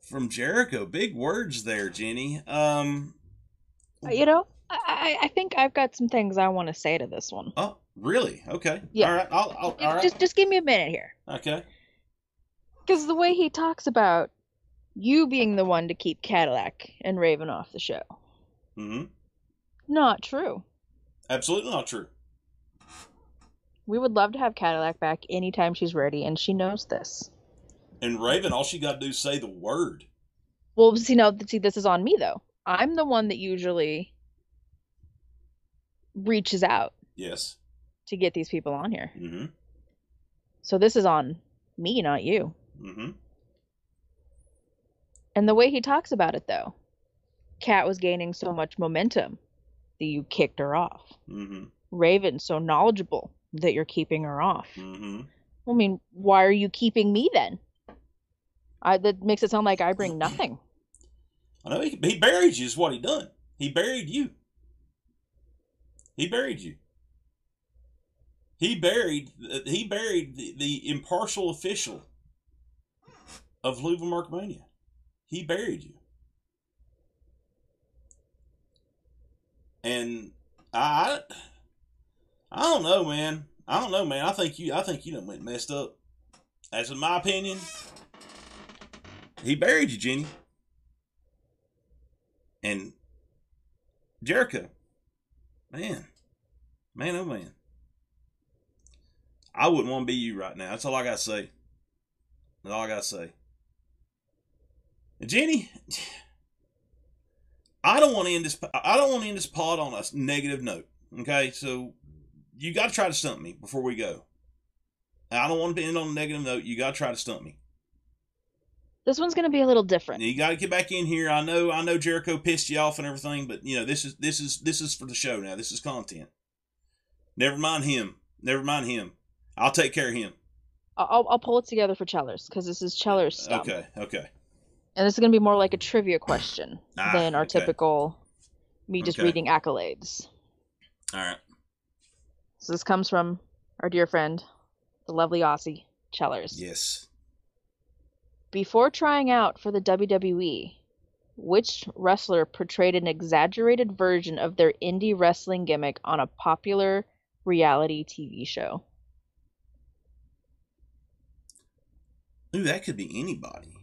from Jericho. Big words there, Jenny. Um You know, I, I I think I've got some things I want to say to this one. Oh, really? Okay. Yeah. All right. I'll, I'll all right. Just just give me a minute here. Okay. Because the way he talks about you being the one to keep Cadillac and Raven off the show. Mm-hmm. Not true. Absolutely not true. We would love to have Cadillac back anytime she's ready, and she knows this. And Raven, all she got to do is say the word. Well, see now, see this is on me though. I'm the one that usually reaches out Yes. to get these people on here. Mm-hmm. So this is on me, not you. Mm-hmm. And the way he talks about it though, Kat was gaining so much momentum that you kicked her off. Mm-hmm. Raven's so knowledgeable that you're keeping her off. Mm-hmm. I mean, why are you keeping me then? I that makes it sound like I bring nothing. I know he, he buried you is what he done. He buried you. He buried you. He buried he buried the, the impartial official of Helluva Markmania. He buried you. And I I don't know, man. I don't know, man. I think you I think you done went messed up. That's in my opinion. He buried you, Jenny. And Jericho, man, man, oh man, I wouldn't want to be you right now. That's all I gotta say. That's all I gotta say. Jenny, I don't want to end this. I don't want to end this pod on a negative note. Okay, so you got to try to stump me before we go. I don't want to end on a negative note. You got to try to stump me. This one's gonna be a little different. You got to get back in here. I know, I know Jericho pissed you off and everything, but you know this is this is this is for the show now. This is content. Never mind him. Never mind him. I'll take care of him. I'll I'll pull it together for Chellers because this is Chellers stuff. Okay, okay. And this is gonna be more like a trivia question Ah, than our okay. typical me just Okay. reading accolades. All right. So this comes from our dear friend, the lovely Aussie Chellers. Yes. Before trying out for the WWE, which wrestler portrayed an exaggerated version of their indie wrestling gimmick on a popular reality TV show? Ooh, that could be anybody.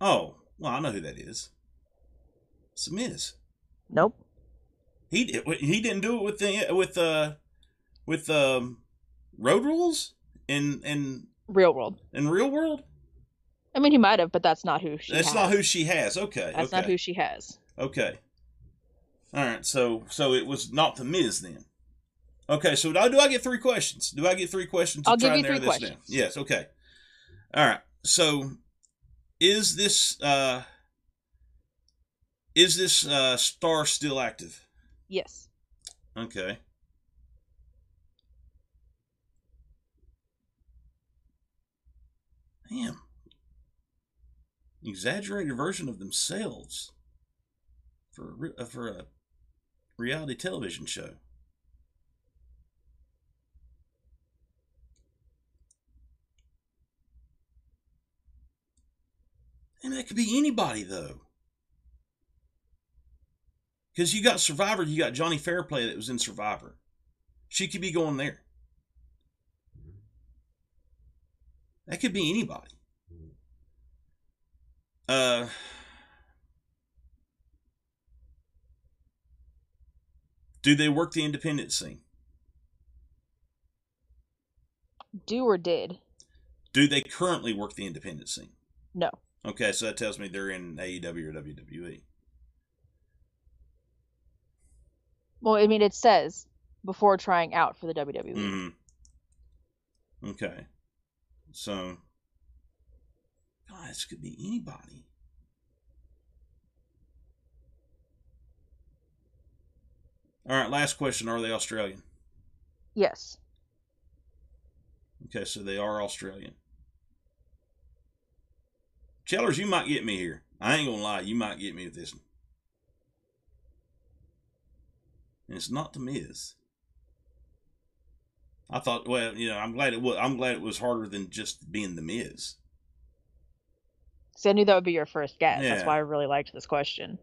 Oh, well, I know who that is. It's The Miz. Nope. He did. He didn't do it with the with uh with um road rules in in Real world. in real world. I mean, he might have, but that's not who she That's has. not who she has. Okay. That's okay. not who she has. Okay. All right. So so it was not the Miz then. Okay. So do I, do I get three questions? Do I get three questions? To I'll try give you three this down? questions. Yes. Okay. All right. So is this uh is this uh star still active? Yes. Okay. Damn. Exaggerated version of themselves for a, uh, for a reality television show. And that could be anybody though. Because you got Survivor, you got Johnny Fairplay that was in Survivor. She could be going there. That could be anybody. Uh, do they work the independent scene? Do or did? Do they currently work the independent scene? No. Okay, so that tells me they're in AEW or. WWE. Well, I mean, it says before trying out for the. WWE. Mm. Okay. So, God, this could be anybody. All right, last question. Are they Australian? Yes. Okay, so they are Australian. Chellers, you might get me here. I ain't gonna lie, you might get me with this one. And it's not the Miz. I thought, well, you know, I'm glad it was. I'm glad it was harder than just being the Miz. See, I knew that would be your first guess. Yeah. That's why I really liked this question.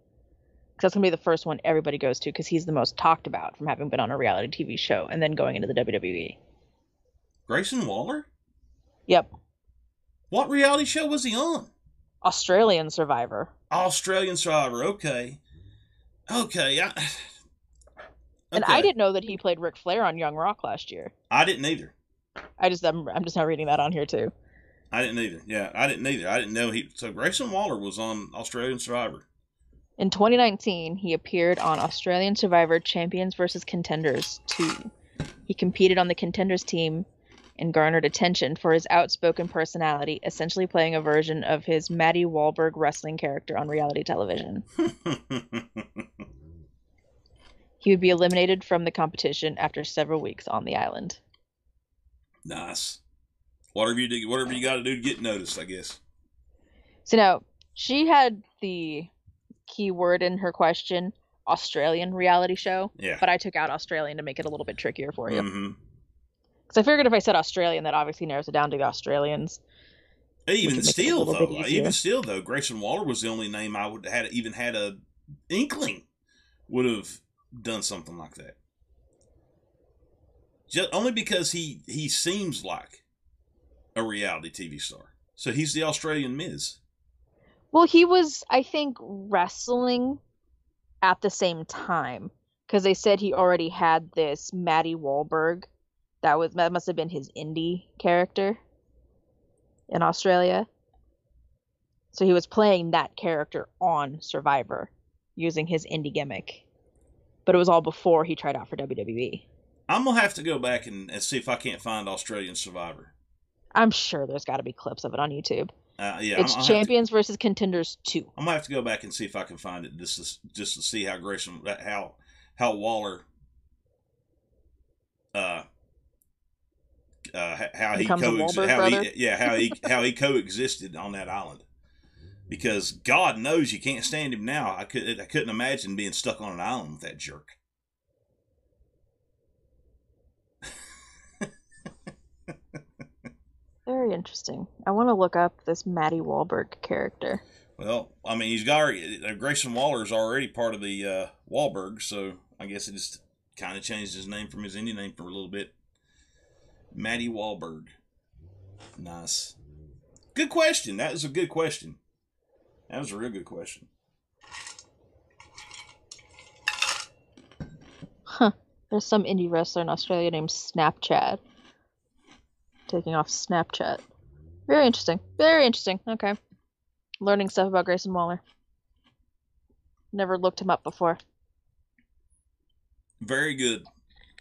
Because that's going to be the first one everybody goes to because he's the most talked about from having been on a reality TV show and then going into the WWE. Grayson Waller. Yep. What reality show was he on? Australian Survivor. Australian Survivor. Okay, okay. I, And. I didn't know that he played Ric Flair on Young Rock last year. I didn't either. I just I'm, I'm just now reading that on here too. I didn't either. Yeah, I didn't either. I didn't know he. So Grayson Waller was on Australian Survivor. In 2019, he appeared on Australian Survivor Champions vs. Contenders 2. He competed on the Contenders team and garnered attention for his outspoken personality, essentially playing a version of his Matty Wahlberg wrestling character on reality television. *laughs* He would be eliminated from the competition after several weeks on the island. nice. Whatever you do, whatever you got to do to get noticed, I guess. So now, she had the key word in her question Australian reality show, Yeah. but I took out Australian to make it a little bit trickier for you. hmm Because I figured if I said Australian, that obviously narrows it down to the Australians. Even Which would make it a still, though, even still, though, Grayson Waller was the only name I would had even had a inkling would have done something like that. Just only because he he seems like a reality TV star. So he's the Australian Miz. Well, he was, I think, wrestling at the same time because they said he already had this Matty Wahlberg. That was that must have been his indie character in Australia. So he was playing that character on Survivor using his indie gimmick. But it was all before he tried out for WWE. I'm gonna have to go back and, and see if I can't find Australian Survivor. I'm sure there's got to be clips of it on YouTube. Uh, yeah, it's I'm, have to- Champions versus Contenders 2. I'm gonna have to go back and see if I can find it just to, just to see how Grayson how how Waller uh uh how he how brother? he yeah how he *laughs* how he coexisted on that island because God knows you can't stand him now. I could I couldn't imagine being stuck on an island with that jerk. Very interesting. I want to look up this Matty Wahlberg character. Well, I mean he's got uh, Grayson Waller is already part of the uh, Wahlberg, so I guess it just kind of changed his name from his Indian name for a little bit. Matty Wahlberg. Nice. Good question. That was a good question. That was a real good question. Huh. There's some indie wrestler in Australia named Snapchat. Taking off Snapchat. Very interesting. Very interesting. Okay. Learning stuff about Grayson Waller. Never looked him up before. Very good.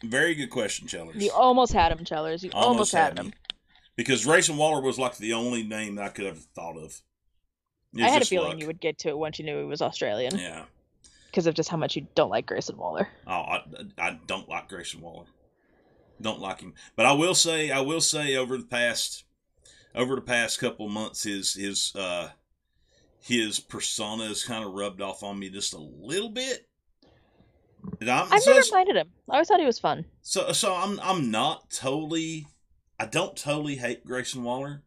Very good question, Chellers. You almost had him, Chellers. You almost, had, him. me. Because Grayson Waller was like the only name that I could have thought of. I had a feeling luck. you would get to it once you knew he was Australian Yeah. because of just how much you don't like Grayson Waller. Oh, I, I don't like Grayson Waller. Don't like him. But I will say, I will say, over the past, over the past couple of months, his his uh, his persona has kind of rubbed off on me just a little bit. I'm, I've so, never minded him. I always thought he was fun. so so I'm I'm not totally, I don't totally hate Grayson Waller.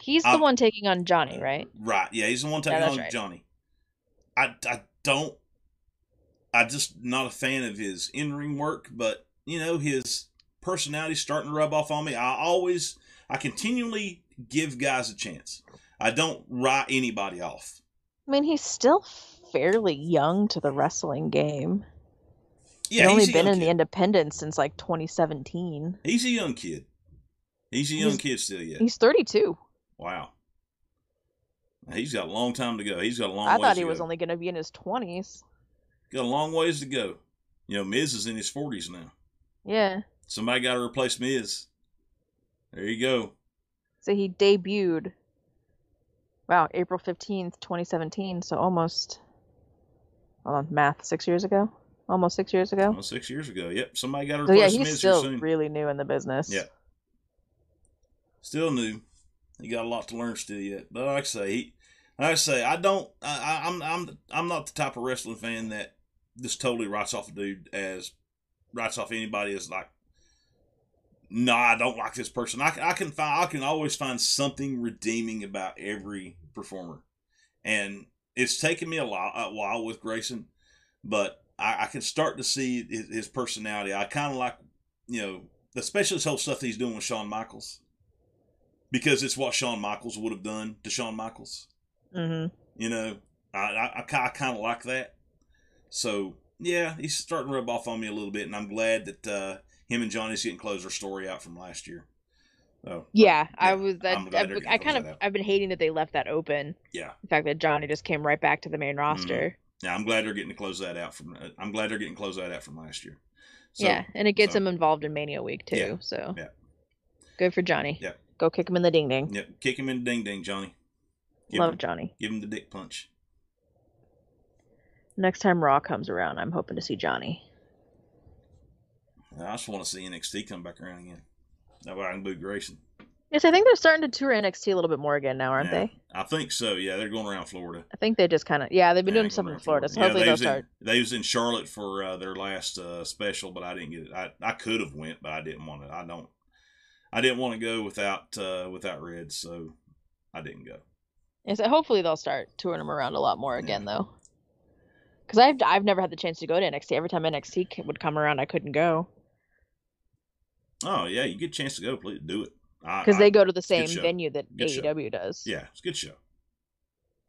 He's the I'm- one taking on Johnny, right? Right. Yeah, he's the one taking that's on right. Johnny. I, I don't. I just not a fan of his in ring work, but you know his personality's starting to rub off on me. I always, I continually give guys a chance. I don't write anybody off. I mean, he's still fairly young to the wrestling game. Yeah, he's only been in the kid. independents since like 2017. He's a young kid. He's a young He's- kid still. yet. He's 32. wow. He's got a long time to go. He's got a long. I thought he was go. only going to be in his 20s. got a long ways to go. You know, Miz is in his forties now. Yeah. Somebody got to replace Miz. There you go. So he debuted, wow, April 15th, 2017. So almost, hold on, math, six years ago? Almost six years ago? Almost six years ago. Yep. Somebody got to So yeah, he's still soon. really new in the business. Yeah. Still new. He got a lot to learn still yet. But like I say, he, like I say, I don't. I, I'm I'm I'm not the type of wrestling fan that just totally writes off a dude as writes off anybody as like. No, I don't like this person. I, can- I can find I can always find something redeeming about every performer, and it's taken me a, lot, a while with Grayson, but I, I can start to see his, his personality. I kind of like, you know, especially this whole stuff that he's doing with Shawn Michaels, because it's what Shawn Michaels would have done to Shawn Michaels. hmm You know, I I, I, I kind of like that. So yeah, he's starting to rub off on me a little bit, and I'm glad that uh, him and Johnny's getting close their story out from last year. Oh, Yeah, I Yeah, was. That, I'm I've, they're I getting kind of. I've been hating that they left that open. yeah. The fact that Johnny just came right back to the Mm-hmm. main roster. Yeah, I'm glad they're getting to close that out from. uh, I'm glad they're getting to close that out from last year. So, yeah, and it gets so- him involved in Mania Week too. Yeah, So yeah. good for Johnny. Yeah. Go kick him in the ding ding. Yep. Kick him in the ding ding, Johnny. Give Love him, Johnny. Give him the dick punch. Next time Raw comes around, I'm hoping to see Johnny. I just want to see NXT come back around again. That way I can boot Grayson. Yes, I think they're starting to tour NXT a little bit more again now, aren't Yeah, they? I think so. Yeah, they're going around Florida. I think they just kind of yeah, they've been Yeah, doing something in Florida, so Yeah, hopefully they they'll was in- start. they was in Charlotte for uh, their last uh, special, but I didn't get it. I, I could have went, but I didn't want to. I don't. I didn't want to go without uh, without Red, so I didn't go. Yeah, so hopefully they'll start touring them around a lot more again though. Because I've I've never had the chance to go to NXT. Every time NXT would come around, I couldn't go Oh yeah, you get a chance to go. Please do it. Because they go to the same venue that Good show. AEW does. Yeah, it's a good show.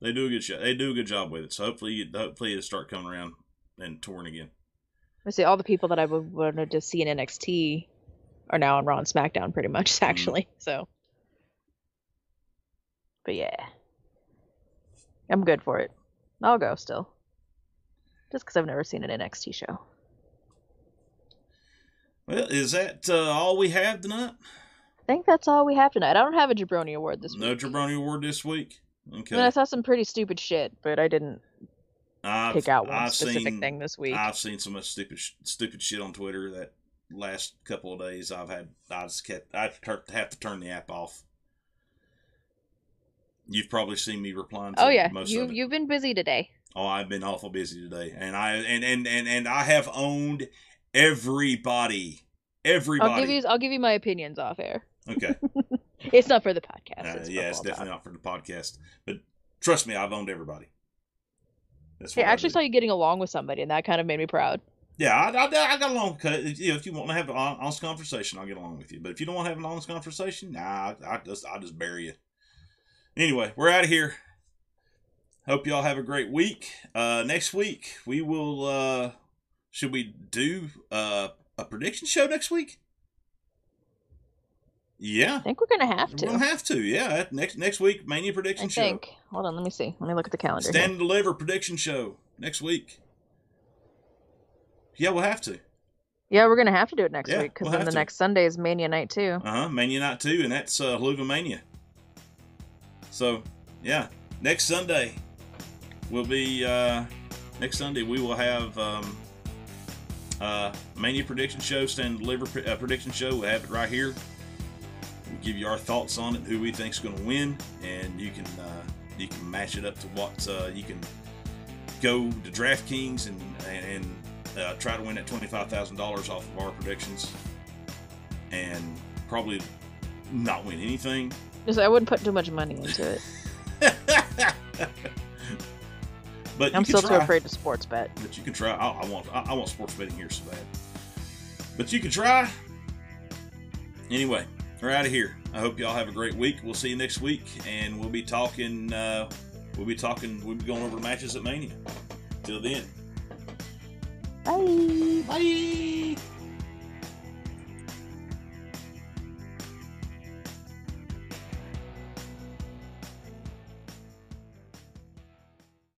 They do a good show. They do a good job with it. So hopefully, hopefully it'll start coming around and touring again. I see all the people that I would wanted to see in NXT are now on Raw and SmackDown, pretty much *laughs* Mm-hmm. actually. So, but yeah, I'm good for it. I'll go still, just because I've never seen an NXT show. Well, is that uh, all we have tonight? I think that's all we have tonight. I don't have a Jabroni Award this week. No. Jabroni Award this week. I Okay. mean, I saw some pretty stupid shit, but I didn't I've, pick out one I've specific seen, thing this week. I've seen so much stupid, stupid shit on Twitter that last couple of days I've had. I just kept. I have to turn the app off. You've probably seen me replying. To oh yeah, most you of it. you've been busy today. Oh, I've been awful busy today, and I and and and and I have owned everybody. Everybody. I'll give you I'll give you my opinions off air. Okay. *laughs* It's not for the podcast. Uh, it's yeah, it's definitely not for the podcast, but trust me, I've owned everybody. That's what I I actually do. saw you getting along with somebody, and that kind of made me proud. Yeah, I, I, I got along. with- You know, if you want to have an honest conversation, I'll get along with you. But if you don't want to have an honest conversation, nah, I, I just I just bury you. Anyway, we're out of here. Hope y'all have a great week. Uh, next week we will. Uh, should we do uh, a prediction show next week? Yeah, I think we're gonna have to. gonna have to. Yeah, next next week Mania I prediction show. think. Hold on, let me see. Let me look at the calendar. Stand and deliver prediction show next week. Yeah, we'll have to. Yeah, we're gonna have to do it next Yeah, week because we'll then the to. next Sunday is Mania Night too. Uh huh. Mania Night 2, and that's uh, Helluva Mania. So, yeah. Next Sunday will be. Uh, next Sunday, we will have um, uh, Mania Prediction Show, Stand and Deliver pre- uh, Prediction Show. We'll have it right here. Give you our thoughts on it, who we think's going to win, and you can uh, you can match it up to what uh, you can go to DraftKings and and uh, try to win that twenty five thousand dollars off of our predictions, and probably not win anything. Just I wouldn't put too much money into it. *laughs* but I'm still try. too afraid to sports bet. But you can try. I, I want. I, I want sports betting here so bad. But you can try. Anyway, we're out of here. I hope y'all have a great week. We'll see you next week, and we'll be talking. Uh, we'll be talking. We'll be going over the matches at Mania. Till then, Bye. bye.